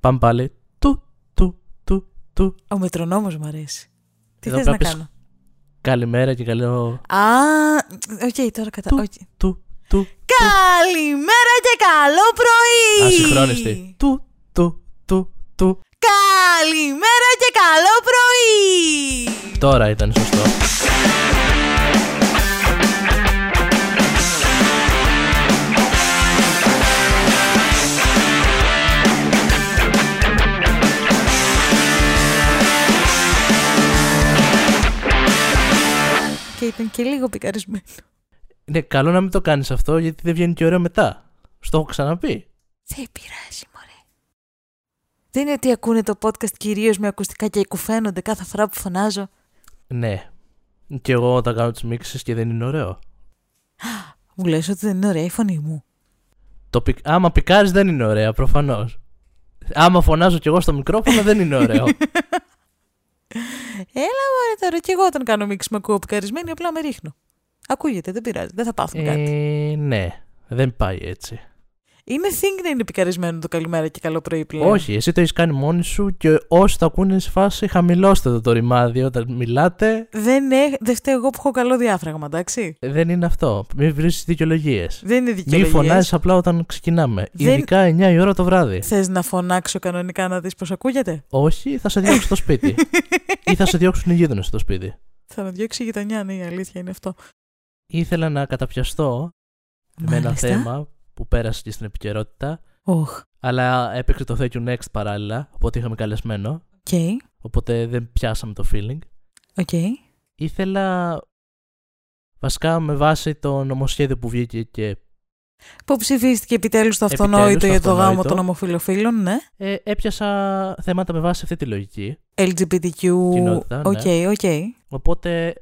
Πάμε πάλι. Του, του, του, του. Ο μετρονόμος μου αρέσει. Τι Εδώ θες να πες κάνω; Καλημέρα και καλό. Α, οκ, τώρα κατά... Του, οκ. του, του. Καλημέρα και καλό πρωί! Ασυγχρόνιστη. Του, του, του, του. Καλημέρα και καλό πρωί! Τώρα ήταν σωστό. Και ήταν και λίγο πικαρισμένο. Είναι καλό να μην το κάνεις αυτό γιατί δεν βγαίνει και ωραίο μετά. Στο έχω ξαναπεί. Δεν πειράζει, μωρέ. Δεν είναι ότι ακούνε το podcast κυρίως με ακουστικά και κουφαίνονται κάθε φορά που φωνάζω. Ναι. Και εγώ όταν κάνω τις μίξεις και δεν είναι ωραίο. Μου λες ότι δεν είναι ωραία η φωνή μου. Το πικ... Άμα πικάρεις δεν είναι ωραία, προφανώς. Άμα φωνάζω κι εγώ στο μικρόφωνο δεν είναι ωραίο. Έλα μωρέ τώρα και εγώ όταν κάνω μίξη με ακούω πικαρισμένη απλά με ρίχνω. Ακούγεται, δεν πειράζει, δεν θα πάθουν κάτι. ε, ναι. Δεν πάει έτσι. Είναι thing να είναι πικαρισμένο το καλημέρα και καλό πρωί πλέον. Όχι, εσύ το έχεις κάνει μόνη σου και όσοι το ακούνε σε φάση χαμηλώστε το, το ρημάδι όταν μιλάτε. Δεν, έχ... δεν φταίω εγώ που έχω καλό διάφραγμα, εντάξει. Δεν είναι αυτό. Μην βρεις δικαιολογίες. Δεν είναι Μην δικαιολογίες. φωνάζεις απλά όταν ξεκινάμε. Δεν- Ειδικά 9 η ώρα το βράδυ. Θες να φωνάξω κανονικά να δεις πώς ακούγεται; Όχι, θα σε διώξουν στο σπίτι. ή θα σε διώξουν οι γείτονες στο σπίτι. Θα με διώξει η γειτονιά, ναι, η αλήθεια είναι αυτό. Ήθελα να καταπιαστώ με ένα Μάλιστα. θέμα που πέρασε και στην επικαιρότητα. Οχ. Αλλά έπαιξε το Thank You Next παράλληλα, οπότε είχαμε καλεσμένο. Οκ. Οπότε δεν πιάσαμε το feeling. OK. Ήθελα βασικά με βάση το νομοσχέδιο που βγήκε και Που ψηφίστηκε επιτέλους το Επιτέλους αυτονόητο το για το γάμο αυτονόητο. των ομοφυλοφίλων, ναι. ε, έπιασα θέματα με βάση αυτή τη λογική. LGBTQ. Κοινότητα, Οκ, ναι. οκ. Οπότε.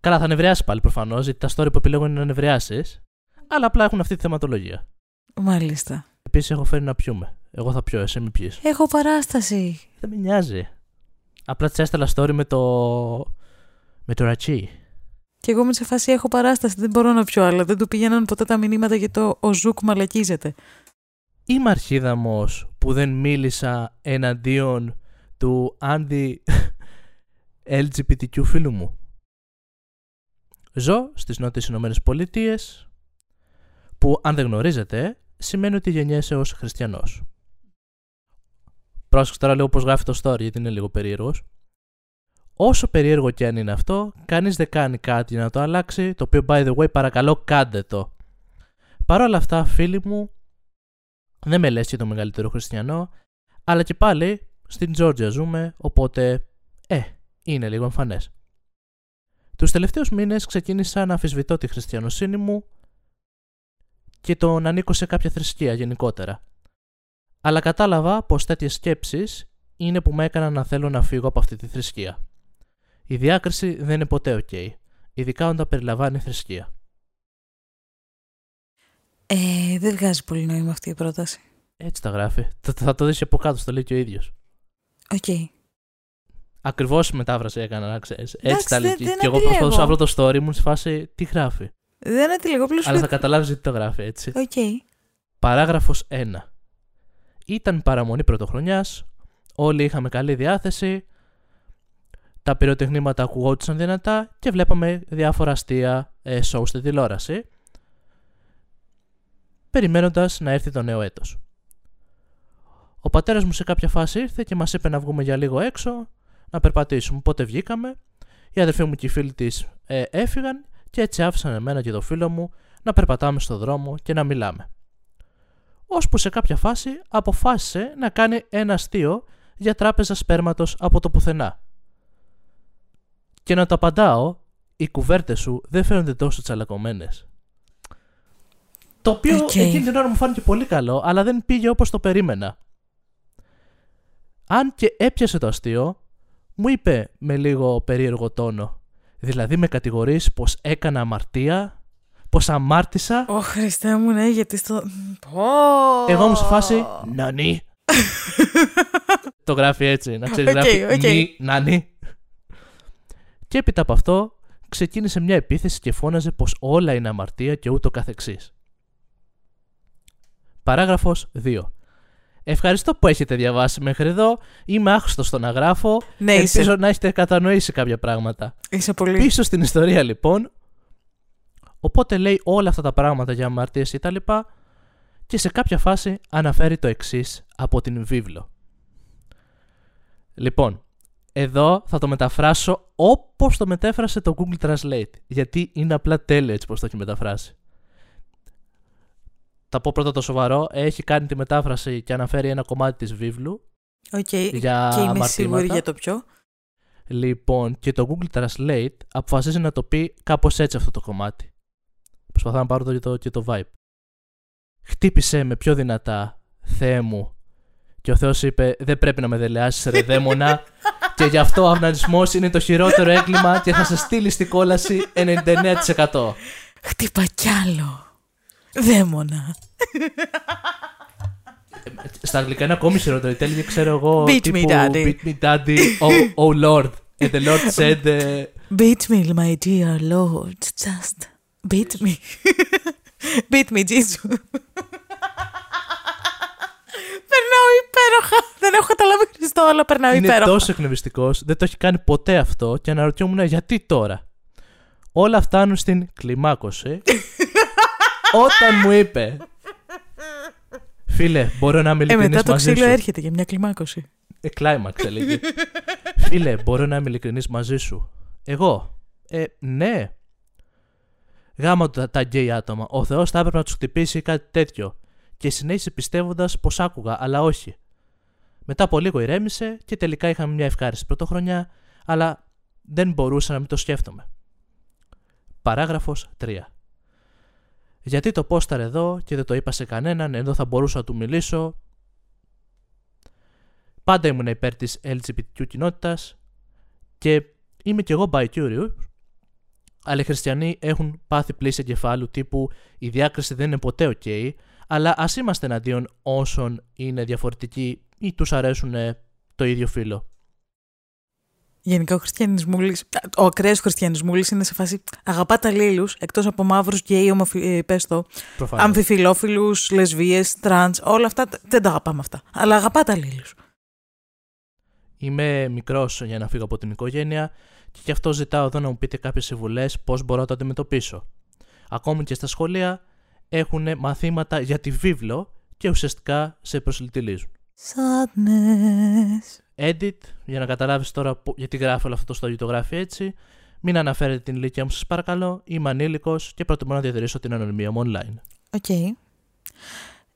Καλά, θα νευριάσει πάλι προφανώς, γιατί τα story που επιλέγω είναι να νευριάσεις. Αλλά απλά έχουν αυτή τη θεματολογία. Μάλιστα. Επίσης, έχω φέρει να πιούμε. Εγώ θα πιω, εσύ μην πιεις. Έχω παράσταση. Δεν με νοιάζει. Απλά της έστελα story με το. με το ρατσί. Και εγώ με σε φάση έχω παράσταση, δεν μπορώ να πιω αλλά. Δεν του πήγαιναν ποτέ τα μηνύματα για το ο Zuck μαλακίζεται. Είμαι αρχίδαμος που δεν μίλησα εναντίον του αντι LGBTQ φίλου μου. Ζω στις Νότιες Ηνωμένες Πολιτείες που αν δεν γνωρίζετε σημαίνει ότι γεννιέσαι ως χριστιανός. Πρόσεξε τώρα λίγο πως γράφει το story γιατί είναι λίγο περίεργος. Όσο περίεργο και αν είναι αυτό, κανείς δεν κάνει κάτι για να το αλλάξει, το οποίο by the way παρακαλώ κάντε το. Παρ' όλα αυτά φίλοι μου, δεν με λες και το μεγαλύτερο χριστιανό, αλλά και πάλι στην Τζόρτζια ζούμε, οπότε, ε, είναι λίγο εμφανές. Τους τελευταίους μήνες ξεκίνησα να αμφισβητώ τη χριστιανοσύνη μου και το να ανήκω σε κάποια θρησκεία γενικότερα. Αλλά κατάλαβα πως τέτοιες σκέψεις είναι που με έκαναν να θέλω να φύγω από αυτή τη θρησκεία. Η διάκριση δεν είναι ποτέ ok, ειδικά όταν περιλαμβάνει θρησκεία. Ε, δεν βγάζει πολύ νόημα αυτή η πρόταση. Έτσι τα γράφει. Θα, θα το δεις από κάτω, στο λέει και ο ίδιος. Οκ. Ακριβώς μετάφραση έκανα, να ξέρεις. Έτσι Εντάξει, τα λέει. δεν- Και δεν και εγώ αντιλέγω. προσπαθούσα να βρω το story μου σε φάση τι γράφει. Δεν είναι λίγο απλώς Αλλά λέω- θα καταλάβεις γιατί το γράφει έτσι. Οκ. Παράγραφος 1. Ήταν παραμονή πρωτοχρονιάς. Όλοι είχαμε καλή διάθεση. Τα πυροτεχνήματα ακουγόντουσαν δυνατά και βλέπαμε διάφορα αστεία ε, show στη τηλεόραση. Περιμένοντας να έρθει το νέο έτος. Ο πατέρας μου σε κάποια φάση ήρθε και μας είπε να βγούμε για λίγο έξω, να περπατήσουμε. Οπότε βγήκαμε. Η αδερφή μου και οι φίλοι της ε, έφυγαν και έτσι άφησαν εμένα και το φίλο μου να περπατάμε στο δρόμο και να μιλάμε. Ώσπου σε κάποια φάση αποφάσισε να κάνει ένα αστείο για τράπεζα σπέρματος από το πουθενά. Και να το απαντάω, οι κουβέρτες σου δεν φαίνονται τόσο τσαλακωμένες. Το οποίο Οκ. εκείνη την ώρα μου φάνηκε πολύ καλό, αλλά δεν πήγε όπως το περίμενα. Αν και έπιασε το αστείο, μου είπε με λίγο περίεργο τόνο. Δηλαδή με κατηγορείς πως έκανα αμαρτία, πως αμάρτησα Ω Χριστέ μου, ναι, γιατί στο... Πω. Εγώ μου σε φάση Nani. το γράφει έτσι, να ξέρεις. Οκ, γράφει οκ. Νι, Nani. Και έπειτα από αυτό ξεκίνησε μια επίθεση και φώναζε πως όλα είναι αμαρτία και ούτω καθεξής. Παράγραφος 2. Ευχαριστώ που έχετε διαβάσει μέχρι εδώ. Είμαι άχρηστος στο να γράφω. Ναι, Ελπίζω είσαι. να έχετε κατανοήσει κάποια πράγματα. Είσαι πολύ. Πίσω στην ιστορία λοιπόν. Οπότε λέει όλα αυτά τα πράγματα για αμαρτίες ή τα λοιπά και σε κάποια φάση αναφέρει το εξής από την βίβλο. Λοιπόν, εδώ θα το μεταφράσω όπως το μετέφρασε το Google Translate. Γιατί είναι απλά τέλειο έτσι πως το έχει μεταφράσει. Θα πω πρώτα το σοβαρό. Έχει κάνει τη μετάφραση και αναφέρει ένα κομμάτι της βίβλου Οκ. για Και είμαι αμαρτήματα. σίγουρη για το ποιο. Λοιπόν, και το Google Translate αποφασίζει να το πει κάπως έτσι αυτό το κομμάτι. Προσπαθώ να πάρω το, και το, και το vibe. Χτύπησέ με πιο δυνατά, Θεέ μου. Και ο Θεός είπε, δεν πρέπει να με δελεάσεις ρε δαίμονα και γι' αυτό ο αυνανισμός είναι το χειρότερο έγκλημα και θα σε στείλει στην κόλαση 99%. Χτύπα κι άλλο. Δαίμονα. Στα αγγλικά είναι ακόμη χειρότερο. Η τέλεια ξέρω εγώ Beat me, τύπου daddy. Beat me daddy, oh, oh Lord. And the Lord said... ε, Beat me, my dear lord. Just beat me. beat me, Jesus. περνάω υπέροχα. Δεν έχω καταλάβει Χριστό, αλλά περνάω είναι υπέροχα. τόσο εκνευριστικός, δεν το έχει κάνει ποτέ αυτό και αναρωτιόμουν γιατί τώρα; Όλα φτάνουν στην κλιμάκωση όταν μου είπε Φίλε, μπορώ να είμαι Ε, ειλικρινής μετά το μαζί ξύλο σου. έρχεται για μια κλιμάκωση. Ε, κλάιμαξ έλεγε. Φίλε, μπορώ να είμαι ειλικρινής μαζί σου. Εγώ. Ε, ναι. Γάμα τα, τα γκέι άτομα. Ο Θεός θα έπρεπε να τους χτυπήσει ή κάτι τέτοιο. Και συνέχισε πιστεύοντας πως άκουγα, αλλά όχι. Μετά από λίγο ηρέμησε και τελικά είχαμε μια ευχάριστη πρωτοχρονιά, αλλά δεν μπορούσα να μην το σκέφτομαι. Παράγραφος 3. Γιατί το πόσταρ εδώ και δεν το είπα σε κανέναν, ενώ θα μπορούσα να του μιλήσω. Πάντα ήμουν υπέρ της LGBTQ κοινότητας και είμαι κι εγώ by curious, αλλά οι χριστιανοί έχουν πάθει πλήση εγκεφάλου τύπου η διάκριση δεν είναι ποτέ ok, αλλά ας είμαστε εναντίον όσων είναι διαφορετικοί ή τους αρέσουν ε, το ίδιο φύλλο. Γενικά ο χριστιανισμούλης, ο ακραίος χριστιανισμούλης είναι σε φάση αγαπάτε αλλήλους, εκτός από μαύρους, γκέι, ομοφι... ε, πες το, Προφανώς. αμφιφυλόφιλους, λεσβίες, τρανς, όλα αυτά τε- δεν τα αγαπάμε αυτά. Αλλά αγαπάτε αλλήλους. Είμαι μικρός για να φύγω από την οικογένεια και γι' αυτό ζητάω εδώ να μου πείτε κάποιες συμβουλές πώς μπορώ να το αντιμετωπίσω. Ακόμη και στα σχολεία έχουν μαθήματα για τη βίβλο και ουσιαστικά σε προσηλυτίζουν. Sadness. Edit, για να καταλάβεις τώρα που- γιατί γράφει όλο αυτό στο το γράφει έτσι. Μην αναφέρετε την ηλικία μου σας παρακαλώ. Είμαι ανήλικος και προτιμώ να διατηρήσω την ανωνυμία μου online. OK.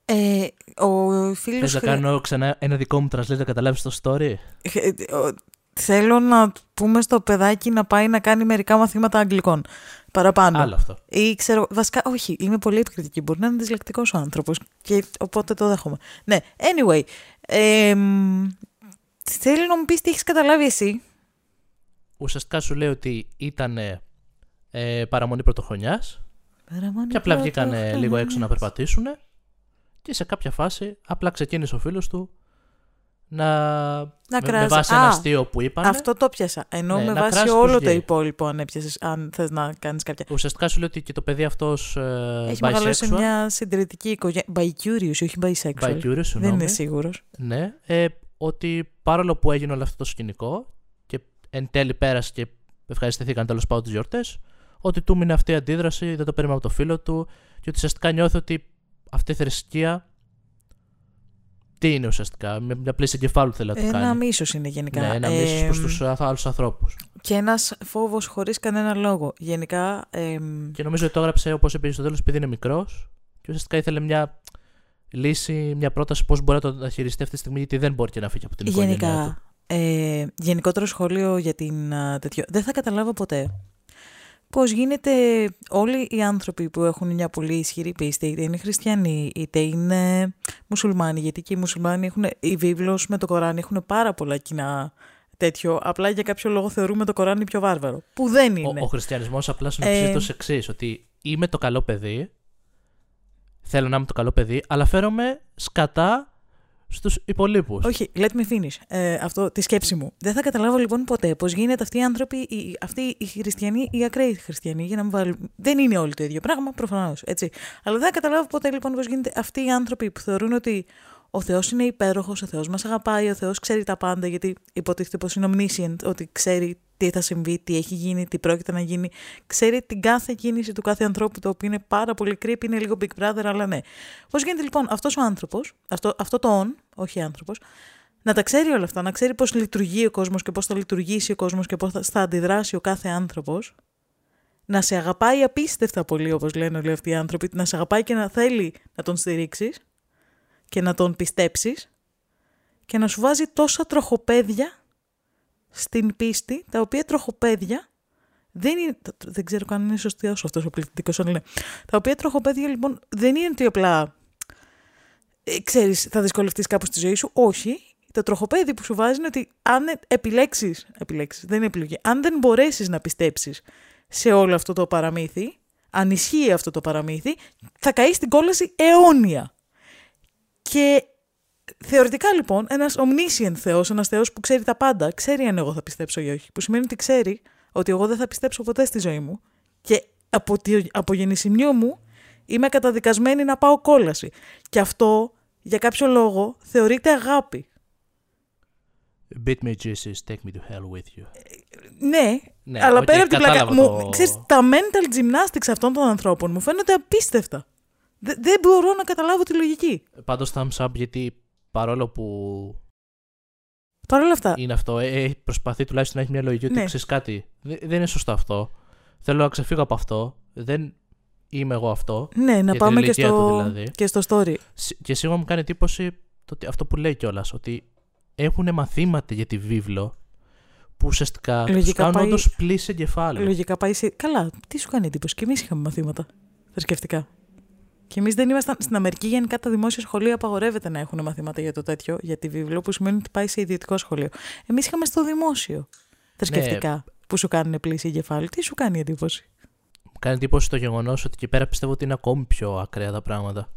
Ε, ο φίλος... Θες να χρη- κάνω ξανά ένα δικό μου translate να καταλάβεις το story; Ε, ο- Θέλω να πούμε στο παιδάκι να πάει να κάνει μερικά μαθήματα αγγλικών. Παραπάνω. Άλλο αυτό. Ή ξέρω, βασικά, όχι, είμαι πολύ επικριτική. Μπορεί να είναι δυσλεκτικός ο άνθρωπος. Και οπότε το δέχομαι. Ναι, anyway. Ε, μ, θέλω να μου πεις τι έχεις καταλάβει εσύ. Ουσιαστικά σου λέει ότι ήταν ε, παραμονή πρωτοχρονιάς Και απλά βγήκαν λίγο έξω να περπατήσουν και σε κάποια φάση απλά ξεκίνησε ο φίλος του να, Να με, με κράζει. βάση Α, ένα αστείο που είπαν. Αυτό το πιάσα. Ενώ Ναι, με να βάση κράσεις όλο τους το γκέι. υπόλοιπο, αν έπιασες, αν θες να κάνεις κάποια. Ουσιαστικά σου λέει ότι και το παιδί αυτός ε, Έχει μεγαλώσει σε bisexual, μια συντηρητική οικογένεια. Bi-curious, όχι bisexual. bi-curious, Δεν συγγνώμη, είναι σίγουρος. ναι, ε, ότι παρόλο που έγινε όλο αυτό το σκηνικό και εν τέλει πέρασε και ευχαριστηθήκαν τέλος πάντων τις γιορτές, ότι του μείνει αυτή η αντίδραση, δεν το περίμενε από το φίλο του και ότι ουσιαστικά νιώθει ότι αυτή η θρησκεία τι είναι ουσιαστικά, με μια πλήση εγκεφάλου θέλει να το Ένα κάνει. μίσος είναι γενικά. Ναι, ένα Ε, μίσος προς τους άλλους ανθρώπους. Και ένας φόβος χωρίς κανένα λόγο. Γενικά. εμ, Και νομίζω ότι το έγραψε όπως είπε στο τέλος επειδή είναι μικρός και ουσιαστικά ήθελε μια λύση, μια πρόταση πώς μπορεί να το διαχειριστεί αυτή τη στιγμή γιατί δεν μπορεί και να φύγει από την οικογένειά του. Γενικά, ε, γενικότερο σχόλιο για την α, τέτοιο. Δεν θα καταλάβω ποτέ πώς γίνεται όλοι οι άνθρωποι που έχουν μια πολύ ισχυρή πίστη, είτε είναι χριστιανοί, είτε είναι μουσουλμάνοι, γιατί και οι μουσουλμάνοι έχουν, η βίβλος με το Κοράνι έχουν πάρα πολλά κοινά τέτοιο, απλά για κάποιο λόγο θεωρούμε το Κοράνι πιο βάρβαρο, που δεν είναι. Ο, ο χριστιανισμός απλά συνοψίζεται Ε, ως εξής, ότι είμαι το καλό παιδί, θέλω να είμαι το καλό παιδί, αλλά φέρομαι σκατά στους υπολείπους. Όχι, let me finish. Ε, αυτό τη σκέψη μου. Δεν θα καταλάβω λοιπόν ποτέ πώς γίνεται αυτοί οι άνθρωποι, οι, αυτοί οι χριστιανοί, οι ακραίοι χριστιανοί, για να μην βάλουν. Δεν είναι όλοι το ίδιο πράγμα, προφανώς. Αλλά δεν θα καταλάβω ποτέ λοιπόν πώς γίνεται αυτοί οι άνθρωποι που θεωρούν ότι ο Θεός είναι υπέροχος, ο Θεός μας αγαπάει, ο Θεός ξέρει τα πάντα, γιατί υποτίθεται πως είναι omniscient, ότι ξέρει τι θα συμβεί, τι έχει γίνει, τι πρόκειται να γίνει. Ξέρει την κάθε κίνηση του κάθε ανθρώπου, το οποίο είναι πάρα πολύ creepy, είναι λίγο Big Brother, αλλά ναι. Πώς γίνεται λοιπόν αυτός ο άνθρωπος, αυτό, αυτό το on, όχι άνθρωπος, να τα ξέρει όλα αυτά, να ξέρει πώς λειτουργεί ο κόσμος και πώς θα λειτουργήσει ο κόσμος και πώς θα αντιδράσει ο κάθε άνθρωπος, να σε αγαπάει απίστευτα πολύ, όπως λένε όλοι αυτοί οι άνθρωποι, να σε αγαπάει και να θέλει να τον στηρίξεις και να τον πιστέψεις και να σου βάζει τόσα τροχοπέδια στην πίστη, τα οποία τροχοπέδια δεν είναι. Δεν ξέρω καν είναι σωστή όσο αυτός ο πληθυντικός, αλλά ναι. Τα οποία τροχοπέδια λοιπόν δεν είναι ότι απλά. Ε, ξέρεις, θα δυσκολευτείς κάπου στη ζωή σου. Όχι. Το τροχοπέδι που σου βάζει είναι ότι αν επιλέξεις. Επιλέξεις, δεν είναι επιλογή. Αν δεν μπορέσεις να πιστέψεις σε όλο αυτό το παραμύθι, αν ισχύει αυτό το παραμύθι, θα καείς στην κόλαση αιώνια. Και θεωρητικά λοιπόν, ένας omniscient Θεός, ένας Θεός που ξέρει τα πάντα, ξέρει αν εγώ θα πιστέψω ή όχι. Που σημαίνει ότι ξέρει ότι εγώ δεν θα πιστέψω ποτέ στη ζωή μου. Και από, από γεννησιμιού μου είμαι καταδικασμένη να πάω κόλαση. Και αυτό για κάποιο λόγο θεωρείται αγάπη. Beat me Jesus, take me to hell with you. Ναι, ναι αλλά okay, πέρα από την πλάκα. Το... Μου, ξέρεις, τα mental gymnastics αυτών των ανθρώπων μου φαίνονται απίστευτα. Δεν μπορώ να καταλάβω τη λογική. Πάντως thumbs up γιατί παρόλο που. Παρ' όλα αυτά. Είναι αυτό. Ε, ε προσπαθεί τουλάχιστον να έχει μια λογική ότι ναι. ξέρεις κάτι. Δεν είναι σωστό αυτό. Θέλω να ξεφύγω από αυτό. Δεν είμαι εγώ αυτό. Ναι, να πάμε και στο, δηλαδή. και στο story. Και σίγουρα μου κάνει εντύπωση το, αυτό που λέει κιόλας. Ότι έχουν μαθήματα για τη βίβλο που ουσιαστικά τους κάνουν πάει... όντως πλήση εγκεφάλου. Λογικά πάει σε. Καλά, τι σου κάνει εντύπωση. Και εμείς είχαμε μαθήματα θρησκευτικά. Και εμείς δεν ήμασταν. Στην Αμερική, γενικά τα δημόσια σχολεία απαγορεύεται να έχουν μαθήματα για το τέτοιο, για τη βίβλο, που σημαίνει ότι πάει σε ιδιωτικό σχολείο. Εμείς είχαμε στο δημόσιο θρησκευτικά ναι. που σου κάνουν πλήση εγκεφάλου. Τι σου κάνει εντύπωση; Μου κάνει εντύπωση το γεγονός ότι εκεί πέρα πιστεύω ότι είναι ακόμη πιο ακραία τα πράγματα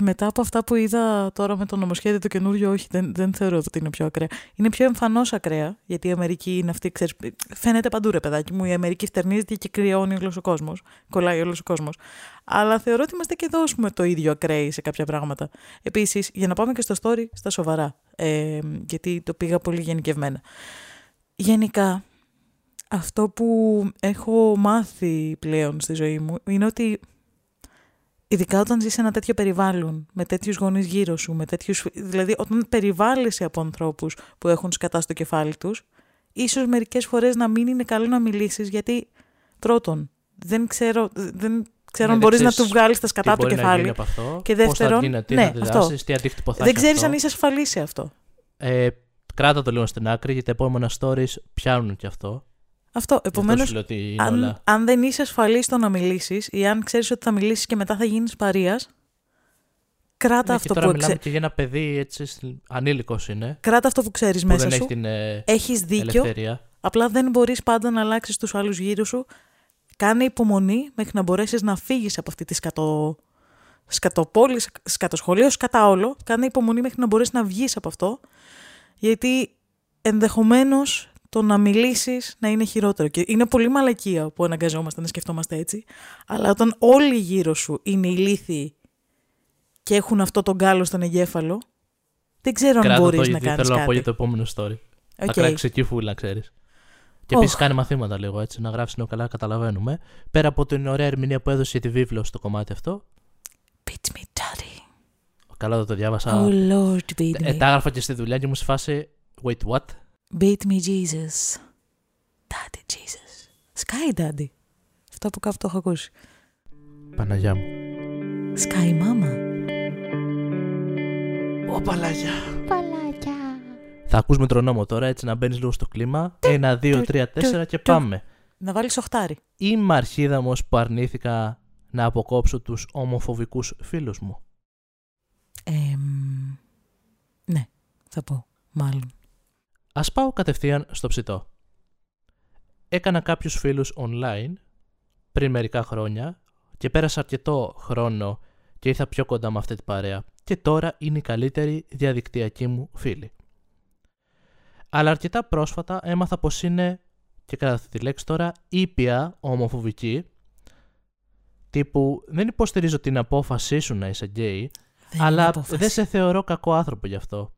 μετά από αυτά που είδα τώρα με το νομοσχέδιο το καινούριο, όχι, δεν, δεν θεωρώ ότι είναι πιο ακραία. Είναι πιο εμφανώς ακραία, γιατί η Αμερική είναι αυτή, ξέρεις, φαίνεται παντού ρε παιδάκι μου, η Αμερική φτερνίζεται και κρυώνει όλος ο κόσμος. Κολλάει όλος ο κόσμος. Αλλά θεωρώ ότι είμαστε και εδώ πούμε, το ίδιο ακραίοι σε κάποια πράγματα. Επίσης, για να πάμε και στο story, στα σοβαρά, ε, γιατί το πήγα πολύ γενικευμένα. Γενικά, αυτό που έχω μάθει πλέον στη ζωή μου είναι ότι Ειδικά όταν ζεις σε ένα τέτοιο περιβάλλον, με τέτοιους γονείς γύρω σου, με τέτοιους, δηλαδή όταν περιβάλλεσαι από ανθρώπους που έχουν σκατά στο κεφάλι τους, ίσως μερικές φορές να μην είναι καλό να μιλήσεις, γιατί πρώτον, δεν ξέρω, δεν ξέρω αν ναι, μπορείς να του βγάλεις τα σκατά από το κεφάλι. Από αυτό, και δεύτερον, πώς θα τι ναι, αυτό. τι αντίκτυπο θα Δεν ξέρεις αν είσαι ασφαλής σε αυτό. Ε, κράτα το λίγο στην άκρη, γιατί τα επόμενα stories πιάνουν και αυτό. Αυτό. Επομένως, αν, αν δεν είσαι ασφαλής στο να μιλήσεις ή αν ξέρεις ότι θα μιλήσεις και μετά θα γίνεις παρείας, κράτα ναι, αυτό και τώρα που μιλάμε και για ένα παιδί έτσι, ανήλικος είναι. Κράτα αυτό που ξέρεις μέσα δεν σου. Έχει την, ε, Έχεις δίκιο. Ελευθερία. Απλά δεν μπορείς πάντα να αλλάξεις τους άλλους γύρω σου. Κάνε υπομονή μέχρι να μπορέσεις να φύγεις από αυτή τη σκατο... σκατοπόλη, σκατοσχολείο, σκατά όλο. Κάνε υπομονή μέχρι να μπορέσεις να βγεις από αυτό. Γιατί ενδεχομένως το να μιλήσεις να είναι χειρότερο. Και είναι πολύ μαλακία που αναγκαζόμαστε να σκεφτόμαστε έτσι. Αλλά όταν όλοι γύρω σου είναι ηλίθιοι και έχουν αυτό τον κάλο στον εγκέφαλο, δεν ξέρω αν μπορείς να κάνεις κάτι. Θέλω να πω για το επόμενο story. Okay. Θα κράξει εκεί φούλα, ξέρεις. Και επίσης κάνει μαθήματα λίγο έτσι, να γράψει νέο καλά, καταλαβαίνουμε. Πέρα από την ωραία ερμηνεία που έδωσε τη βίβλο στο κομμάτι αυτό. Beat me, daddy. Καλά, δεν το διάβασα. Oh Lord, beat ε, me. τα έγραφα και στη δουλειά και μου σε φάση. Wait, what? Beat me Jesus. Daddy Jesus. Sky Daddy. Αυτό που κάπου το έχω ακούσει. Παναγιά μου. Sky Mama. Ω Παλαγιά. Παλαγιά. Θα ακούς τρονόμο τώρα έτσι να μπαίνεις λίγο στο κλίμα. Ένα, δύο, τρία, τέσσερα και πάμε. Να βάλεις οχτάρι. Είμαι αρχίδαμος που αρνήθηκα να αποκόψω τους ομοφοβικούς φίλους μου. ναι, θα πω. Μάλλον. Ας πάω κατευθείαν στο ψητό. Έκανα κάποιους φίλους online πριν μερικά χρόνια και πέρασα αρκετό χρόνο και ήρθα πιο κοντά με αυτή την παρέα και τώρα είναι η καλύτερη διαδικτυακή μου φίλη. Αλλά αρκετά πρόσφατα έμαθα πως είναι, και κατά αυτή τη λέξη τώρα, ήπια ομοφοβική, τύπου δεν υποστηρίζω την απόφασή σου να είσαι γκέι, αλλά δεν σε θεωρώ κακό άνθρωπο γι' αυτό.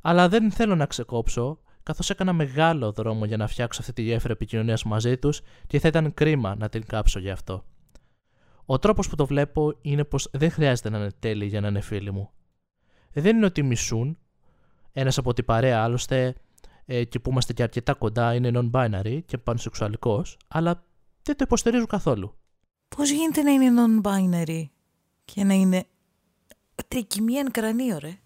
Αλλά δεν θέλω να ξεκόψω, καθώς έκανα μεγάλο δρόμο για να φτιάξω αυτή τη γέφυρα επικοινωνίας μαζί τους και θα ήταν κρίμα να την κάψω γι' αυτό. Ο τρόπος που το βλέπω είναι πως δεν χρειάζεται να είναι τέλειοι για να είναι φίλοι μου. Δεν είναι ότι μισούν, ένας από την παρέα άλλωστε ε, και που είμαστε και αρκετά κοντά είναι non-binary και πανσεξουαλικός, αλλά δεν το υποστηρίζουν καθόλου. Πώς γίνεται να είναι non-binary και να είναι τρικυμία εν κρανίο, ρε.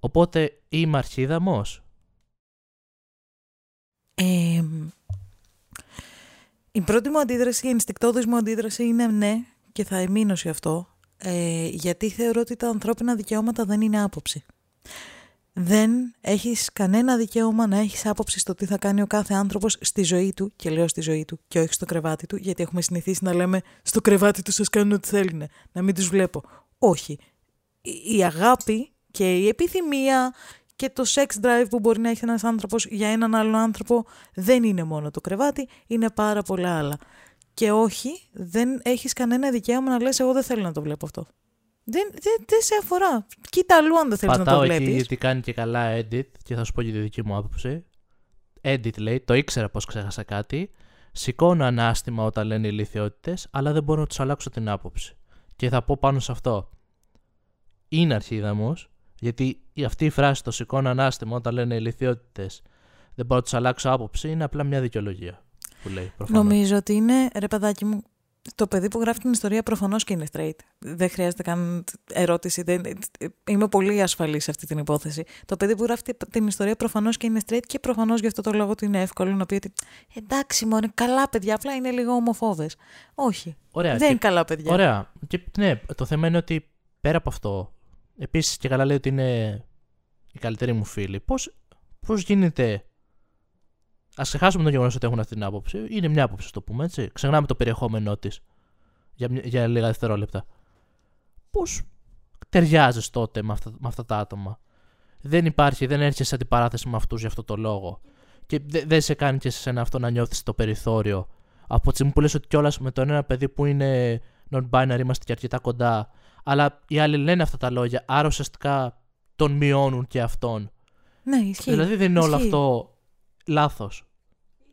Οπότε είμαι αρχίδαμος; Ε, η πρώτη μου αντίδραση, η ενστικτόδης μου αντίδραση είναι ναι και θα εμείνω σε αυτό ε, γιατί θεωρώ ότι τα ανθρώπινα δικαιώματα δεν είναι άποψη. Δεν έχεις κανένα δικαίωμα να έχεις άποψη στο τι θα κάνει ο κάθε άνθρωπος στη ζωή του και λέω στη ζωή του και όχι στο κρεβάτι του γιατί έχουμε συνηθίσει να λέμε στο κρεβάτι τους σας κάνουν ό,τι θέλουν, να μην τους βλέπω. Όχι. Η αγάπη και η επιθυμία και το sex drive που μπορεί να έχει ένας άνθρωπος για έναν άλλο άνθρωπο δεν είναι μόνο το κρεβάτι, είναι πάρα πολλά άλλα. Και όχι, δεν έχεις κανένα δικαίωμα να λες εγώ δεν θέλω να το βλέπω αυτό. Δεν, δεν, δεν σε αφορά. Κοίτα αλλού αν δεν θέλεις να το βλέπεις. Πατάω εκεί γιατί κάνει και καλά edit και θα σου πω και τη δική μου άποψη. Edit λέει, το ήξερα πως ξέχασα κάτι. Σηκώνω ανάστημα όταν λένε ηλικιότητες, αλλά δεν μπορώ να τους αλλάξω την άποψη. Και θα πω πάνω σε αυτό. Είναι αρχίδαμος, γιατί αυτή η φράση το σηκώνω ανάστημα όταν λένε ηλικιότητε, δεν μπορώ να τους αλλάξω άποψη, είναι απλά μια δικαιολογία που λέει. Προφανώς. Νομίζω ότι είναι, ρε παιδάκι μου, το παιδί που γράφει την ιστορία προφανώς και είναι straight. Δεν χρειάζεται καν ερώτηση. Δεν... Είμαι πολύ ασφαλής σε αυτή την υπόθεση. Το παιδί που γράφει την ιστορία προφανώς και είναι straight και προφανώς γι' αυτό το λόγο του είναι εύκολο να πει ότι εντάξει, μόνο καλά παιδιά, απλά είναι λίγο ομοφόβες. Όχι. Ωραία, δεν και... είναι καλά παιδιά. Ωραία. Και ναι, το θέμα είναι ότι πέρα από αυτό, Επίσης και καλά λέει ότι είναι η καλύτερη μου φίλη. Πώς πώς γίνεται. Α ξεχάσουμε το γεγονός ότι έχουν αυτή την άποψη. Είναι μια άποψη, το πούμε έτσι. Ξεχνάμε το περιεχόμενό της για, για λίγα δευτερόλεπτα. Πώς ταιριάζεις τότε με αυτά, με αυτά τα άτομα; Δεν υπάρχει, δεν έρχεσαι σε αντιπαράθεση με αυτούς για αυτό το λόγο. Και δεν σε κάνει και σε αυτό να νιώθεις το περιθώριο. Από τη στιγμή που λες ότι κιόλας με τον ένα παιδί που είναι non-binary είμαστε και αρκετά κοντά αλλά οι άλλοι λένε αυτά τα λόγια, άρα ουσιαστικά τον μειώνουν και αυτόν. Ναι, ισχύει. Δηλαδή δεν είναι όλο αυτό λάθος.